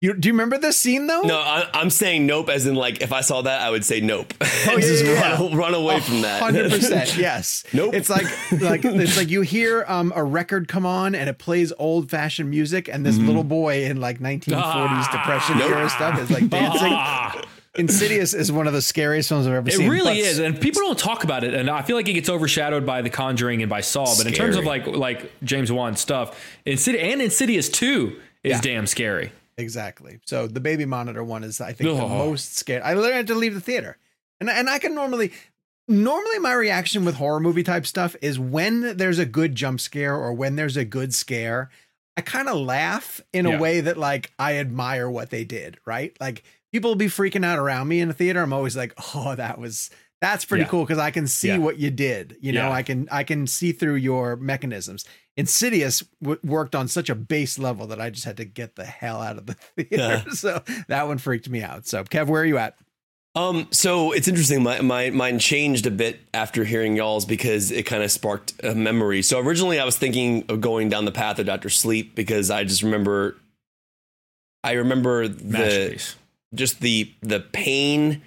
You do you remember this scene though No, I, I'm saying nope, as in like if I saw that, I would say nope. Oh, yeah, Just yeah, run, run away from that. Hundred percent, yes. Nope. It's like like it's like you hear um a record come on and it plays old fashioned music, and this little boy in like 1940s depression era stuff is like dancing. Ah. Insidious is one of the scariest films I've ever It seen. It really is, and people don't talk about it, and I feel like it gets overshadowed by The Conjuring and by Saw. But in terms of like like James Wan stuff, Insidious and Insidious Two is damn scary. Exactly. So the baby monitor one is, I think, the Oh. most scared. I literally had to leave the theater, and and I can normally, normally my reaction with horror movie type stuff is when there's a good jump scare or when there's a good scare, I kind of laugh in a way that like I admire what they did. Right? Like people will be freaking out around me in a theater. I'm always like, oh, that was. That's pretty Yeah. cool because I can see Yeah. what you did. You know, Yeah. I can I can see through your mechanisms. Insidious w- worked on such a base level that I just had to get the hell out of the theater. So that one freaked me out. So Kev, where are you at? Um, so it's interesting. My, my mine changed a bit after hearing y'all's because it kind of sparked a memory. So originally I was thinking of going down the path of Doctor Sleep because I just remember, I remember the just the the pain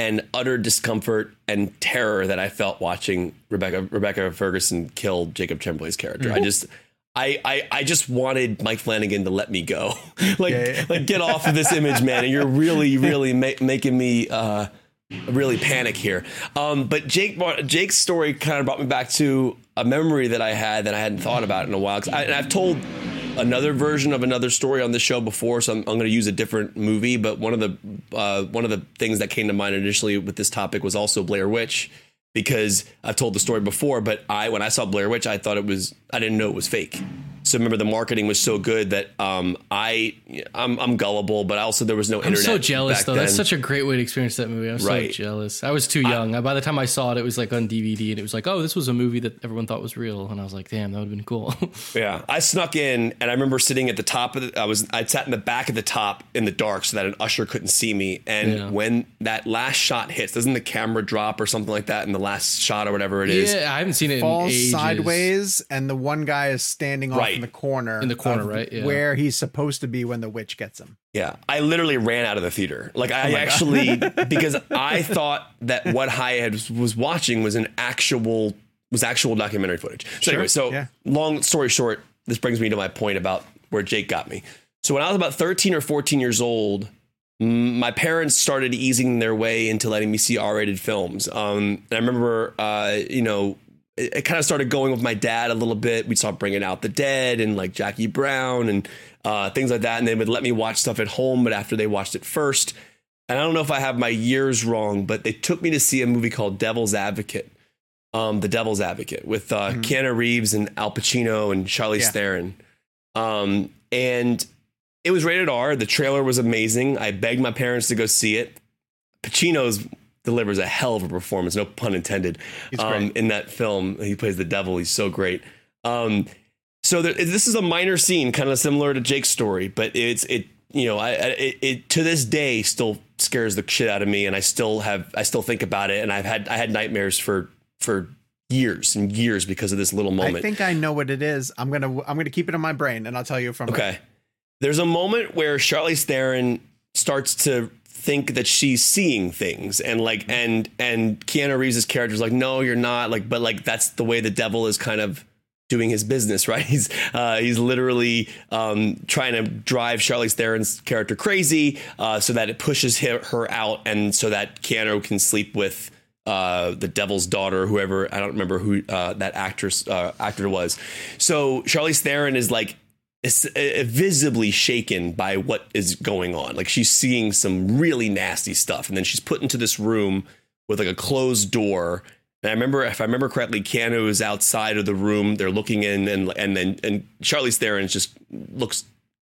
and utter discomfort and terror that I felt watching Rebecca Rebecca Ferguson kill Jacob Tremblay's character. I just. I, I, I just wanted Mike Flanagan to let me go, like Yeah, yeah. like get off of this image, man. And you're really really ma- making me uh, really panic here. Um, but Jake Jake's story kind of brought me back to a memory that I had that I hadn't thought about in a while. I, and I've told another version of another story on the show before, so I'm, I'm going to use a different movie. But one of the uh, one of the things that came to mind initially with this topic was also Blair Witch, because I've told the story before. But I when I saw Blair Witch, I thought it was I didn't know it was fake. So remember, the marketing was so good that um, I I'm, I'm gullible, but also there was no internet. I'm so jealous back though. That's such a great way to experience that movie. I'm Right. so jealous. I was too young. By the time I saw it, it was like on DVD, and it was like, oh, this was a movie that everyone thought was real, and I was like, damn, that would have been cool. Yeah, I snuck in, and I remember sitting at the top of the. I was I sat in the back of the top in the dark so that an usher couldn't see me. And Yeah. when that last shot hits, doesn't the camera drop or something like that in the last shot or whatever it is? yeah, I haven't seen it in Falls ages. sideways, and the one guy is standing off Right. In the corner. In the corner, right? Yeah. Where he's supposed to be when the witch gets him. Yeah, I literally ran out of the theater. Like Oh I actually because I thought that what I had was watching was an actual was actual documentary footage. So anyway, so yeah. long story short, this brings me to my point about where Jake got me. So when I was about 13 or 14 years old, my parents started easing their way into letting me see R-rated films. Um, and I remember, uh, you know, it, it kind of started going with my dad a little bit. We saw Bringing Out the Dead and like Jackie Brown and uh, things like that. And they would let me watch stuff at home, but after they watched it first. And I don't know if I have my years wrong, but they took me to see a movie called Devil's Advocate. Um, the Devil's Advocate with uh, Keanu Reeves and Al Pacino and Charlize Yeah. Theron. Um, and it was rated R. The trailer was amazing. I begged my parents to go see it. Pacino's delivers a hell of a performance, no pun intended. Um, in that film, he plays the devil. He's so great. Um, so there, this is a minor scene, kind of similar to Jake's story, but it's it. You know, I, I it, it to this day still scares the shit out of me, and I still have I still think about it, and I've had I had nightmares for for years and years because of this little moment. I think I know what it is. I'm gonna I'm gonna keep it in my brain, and I'll tell you from. Okay. There's a moment where Charlize Theron starts to think that she's seeing things and like and and Keanu Reeves' character is like, no, you're not. Like, but like that's the way the devil is kind of doing his business, right? He's uh, he's literally um, trying to drive Charlize Theron's character crazy uh, so that it pushes her, her out and so that Keanu can sleep with uh, the devil's daughter, whoever I don't remember who uh, that actress uh, actor was. So Charlize Theron is like is uh, visibly shaken by what is going on. Like she's seeing some really nasty stuff, and then she's put into this room with like a closed door. And I remember, if I remember correctly, Keanu is outside of the room. They're looking in, and and then and Charlize Theron just looks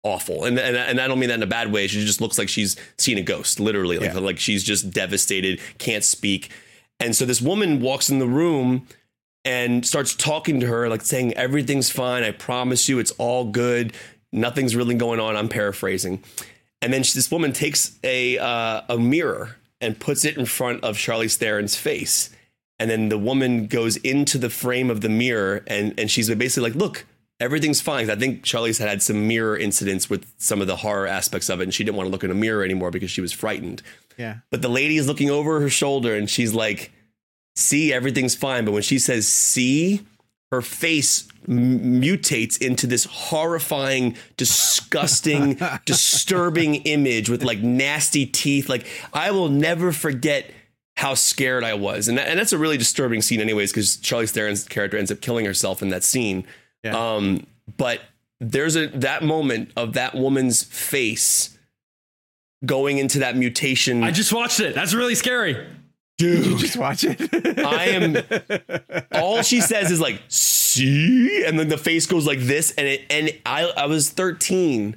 awful, and and and I don't mean that in a bad way. She just looks like she's seen a ghost, literally, like Yeah. like she's just devastated, can't speak. And so this woman walks in the room and starts talking to her, like saying, Everything's fine. I promise you, it's all good. Nothing's really going on. I'm paraphrasing. And then she, this woman takes a, uh, a mirror and puts it in front of Charlize Theron's face. And then the woman goes into the frame of the mirror and, and she's basically like, Look, everything's fine. I think Charlize had had some mirror incidents with some of the horror aspects of it. And she didn't want to look in a mirror anymore because she was frightened. Yeah. But the lady is looking over her shoulder and she's like, see, everything's fine. But when she says see, her face m- mutates into this horrifying, disgusting, disturbing image with like nasty teeth. Like, I will never forget how scared I was. And, that, and that's a really disturbing scene, anyways, because Charlie Theron's character ends up killing herself in that scene. Yeah. Um, but there's a that moment of that woman's face going into that mutation. I just watched it. That's really scary. Dude, Just watch it. I am. All she says is like "see," and then the face goes like this, and it and I I was 13,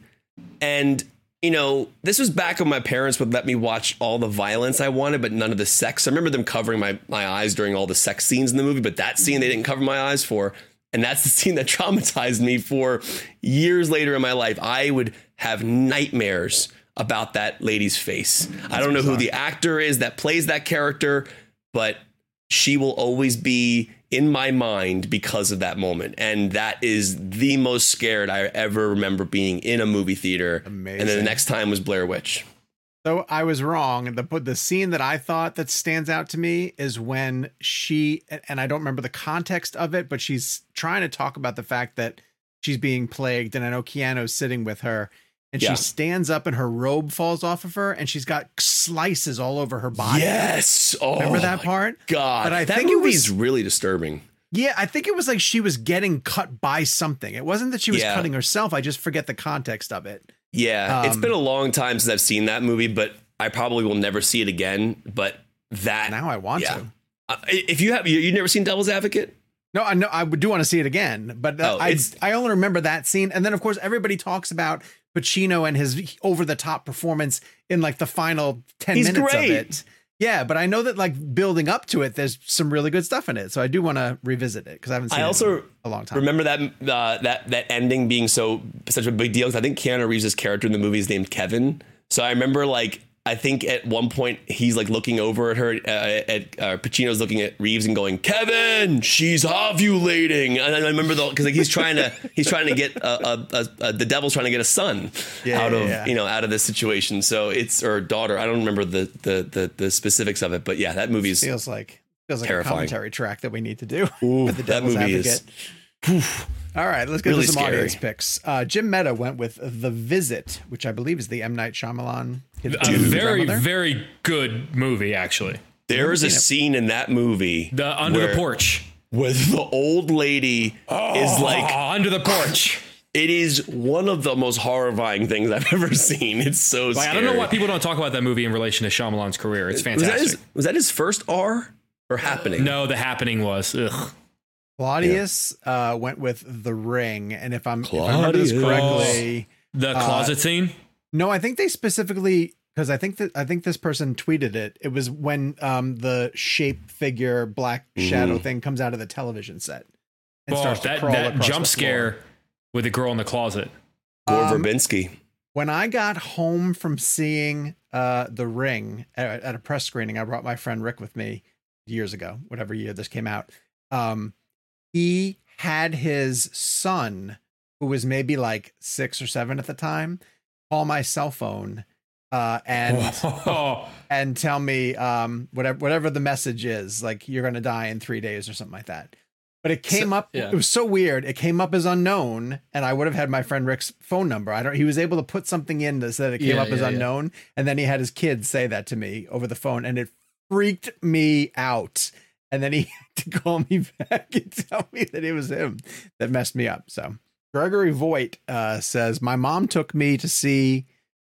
and you know this was back when my parents would let me watch all the violence I wanted, but none of the sex. I remember them covering my my eyes during all the sex scenes in the movie, but that scene they didn't cover my eyes for. And that's the scene that traumatized me for years later in my life. I would have nightmares about that lady's face. I don't know who the actor is that plays that character, but she will always be in my mind because of that moment. And that is the most scared I ever remember being in a movie theater. Amazing. And then the next time was Blair Witch. So I was wrong. The the scene that I thought that stands out to me is when she and I don't remember the context of it, but she's trying to talk about the fact that she's being plagued, and I know Keanu's sitting with her, and Yeah. she stands up and her robe falls off of her, and she's got slices all over her body. Yes. Oh, Remember that part? God. But I that think it was- really disturbing. Yeah, I think it was like she was getting cut by something. It wasn't that she was Yeah. cutting herself. I just forget the context of it. Yeah, it's been a long time since I've seen that movie, but I probably will never see it again. But that Now I want yeah. to. Uh, if you have you you never seen Devil's Advocate? No, I know I would do want to see it again, but uh, Oh, I I only remember that scene, and then of course everybody talks about Pacino and his over the top performance in like the final ten He's minutes great. of it. Yeah, but I know that like building up to it, there's some really good stuff in it, so I do want to revisit it because I haven't seen I it also in a long time. Remember that uh, that that ending being so such a big deal because I think Keanu Reeves' character in the movie is named Kevin. So I remember like I think at one point he's like looking over at her uh, at uh, Pacino's looking at Reeves and going, "Kevin, she's ovulating." And I remember the because like he's trying to he's trying to get a, a, a, a the devil's trying to get a son Yeah, out yeah, of yeah. you know out of this situation. So it's or daughter. I don't remember the the the, the specifics of it, but yeah, that movie feels like feels like Terrifying. a commentary track that we need to do. Ooh, the that Devil's movie Advocate. is All right, let's get Really to some scary. audience picks. Uh, Jim Meta went with The Visit, which I believe is the M Night Shyamalan. kid A with very, very good movie, actually. There is a scene in that movie The Under where- the Porch. where the old lady is like Oh, Under the Porch. it is one of the most horrifying things I've ever seen. It's so Like, I don't know why people don't talk about that movie in relation to Shyamalan's career. It's was that, fantastic. his, was that his first R or happening? no, the happening was. Ugh. Claudius uh, went with The Ring, and if I'm if I remember this Claudius. correctly, The Uh, closet scene. no, I think they specifically because I think that I think this person tweeted it. It was when um, the shape figure black shadow thing comes out of the television set and Oh, starts to that crawl that jump the floor. scare with the girl in the closet. Gore Um, Verbinski. when I got home from seeing uh, The Ring at, at a press screening, I brought my friend Rick with me years ago, whatever year this came out. Um, he had his son, who was maybe like six or seven at the time, call my cell phone uh, and and tell me um, whatever whatever the message is, like you're gonna die in three days or something like that. But it came So- up. yeah. It was so weird. It came up as unknown, and I would have had my friend Rick's phone number. I don't. He was able to put something in that said it came Yeah, up as yeah, yeah. unknown, and then he had his kids say that to me over the phone, and it freaked me out. And then he had to call me back and tell me that it was him that messed me up. So Gregory Voigt uh, says my mom took me to see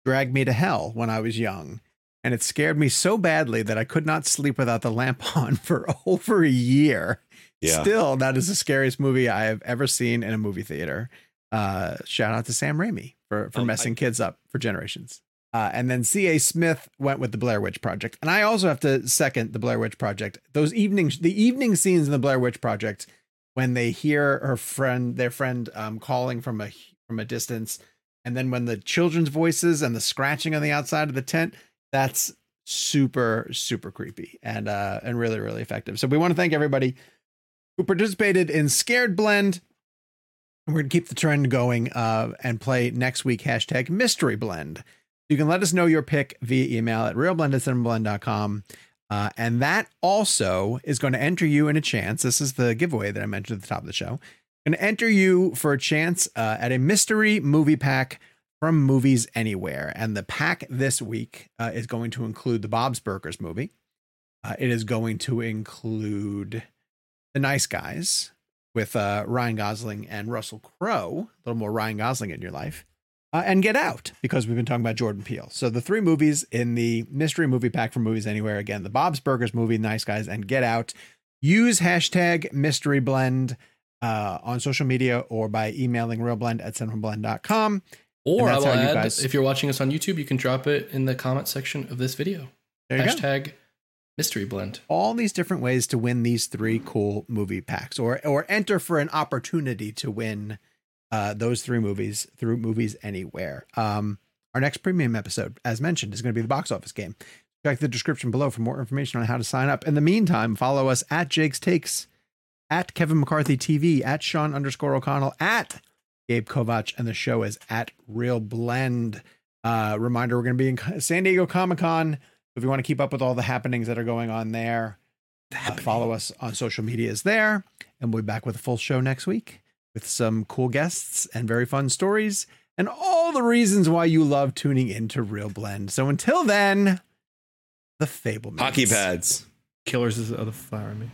Drag Me to Hell when I was young and it scared me so badly that I could not sleep without the lamp on for over a year. Yeah. Still, that is the scariest movie I have ever seen in a movie theater. Uh, shout out to Sam Raimi for, for Um, messing kids up for generations. Uh, and then C.A. Smith went with the Blair Witch Project. And I also have to second the Blair Witch Project. Those evenings, the evening scenes in the Blair Witch Project, when they hear her friend, their friend, um, calling from a from a distance, and then when the children's voices and the scratching on the outside of the tent, that's super super creepy and uh and really really effective. So we want to thank everybody who participated in Scared Blend. We're gonna keep the trend going uh and play next week hashtag Mystery Blend. You can let us know your pick via email at reelblend at cinemablend.com. Uh, and that also is going to enter you in a chance. This is the giveaway that I mentioned at the top of the show. Going to enter you for a chance uh, at a mystery movie pack from Movies Anywhere. And the pack this week uh, is going to include the Bob's Burgers movie. Uh, it is going to include The Nice Guys with uh, Ryan Gosling and Russell Crowe. A little more Ryan Gosling in your life. Uh, and Get Out, because we've been talking about Jordan Peele. So the three movies in the mystery movie pack from Movies Anywhere again, the Bob's Burgers movie, Nice Guys, and Get Out. Use hashtag mystery blend uh, on social media or by emailing reelblend at cinemablend.com. Or I that's will how you add, guys- if you're watching us on YouTube, you can drop it in the comment section of this video. There you go. Hashtag mystery blend. all these different ways to win these three cool movie packs or or enter for an opportunity to win uh, those three movies through movies anywhere. Um our next premium episode as mentioned is going to be the box office game. Check the description below for more information on how to sign up. In the meantime follow us at jake's takes at kevin mccarthy tv at sean underscore o'connell at gabe kovach and the show is at ReelBlend. Uh reminder we're going to be in san diego comic-con. If you want to keep up with all the happenings that are going on there, uh, follow us on social medias there. And we'll be back with a full show next week with some cool guests and very fun stories and all the reasons why you love tuning into ReelBlend. So until then, the Fabelmans. Hockey pads. Killers is the other flower me.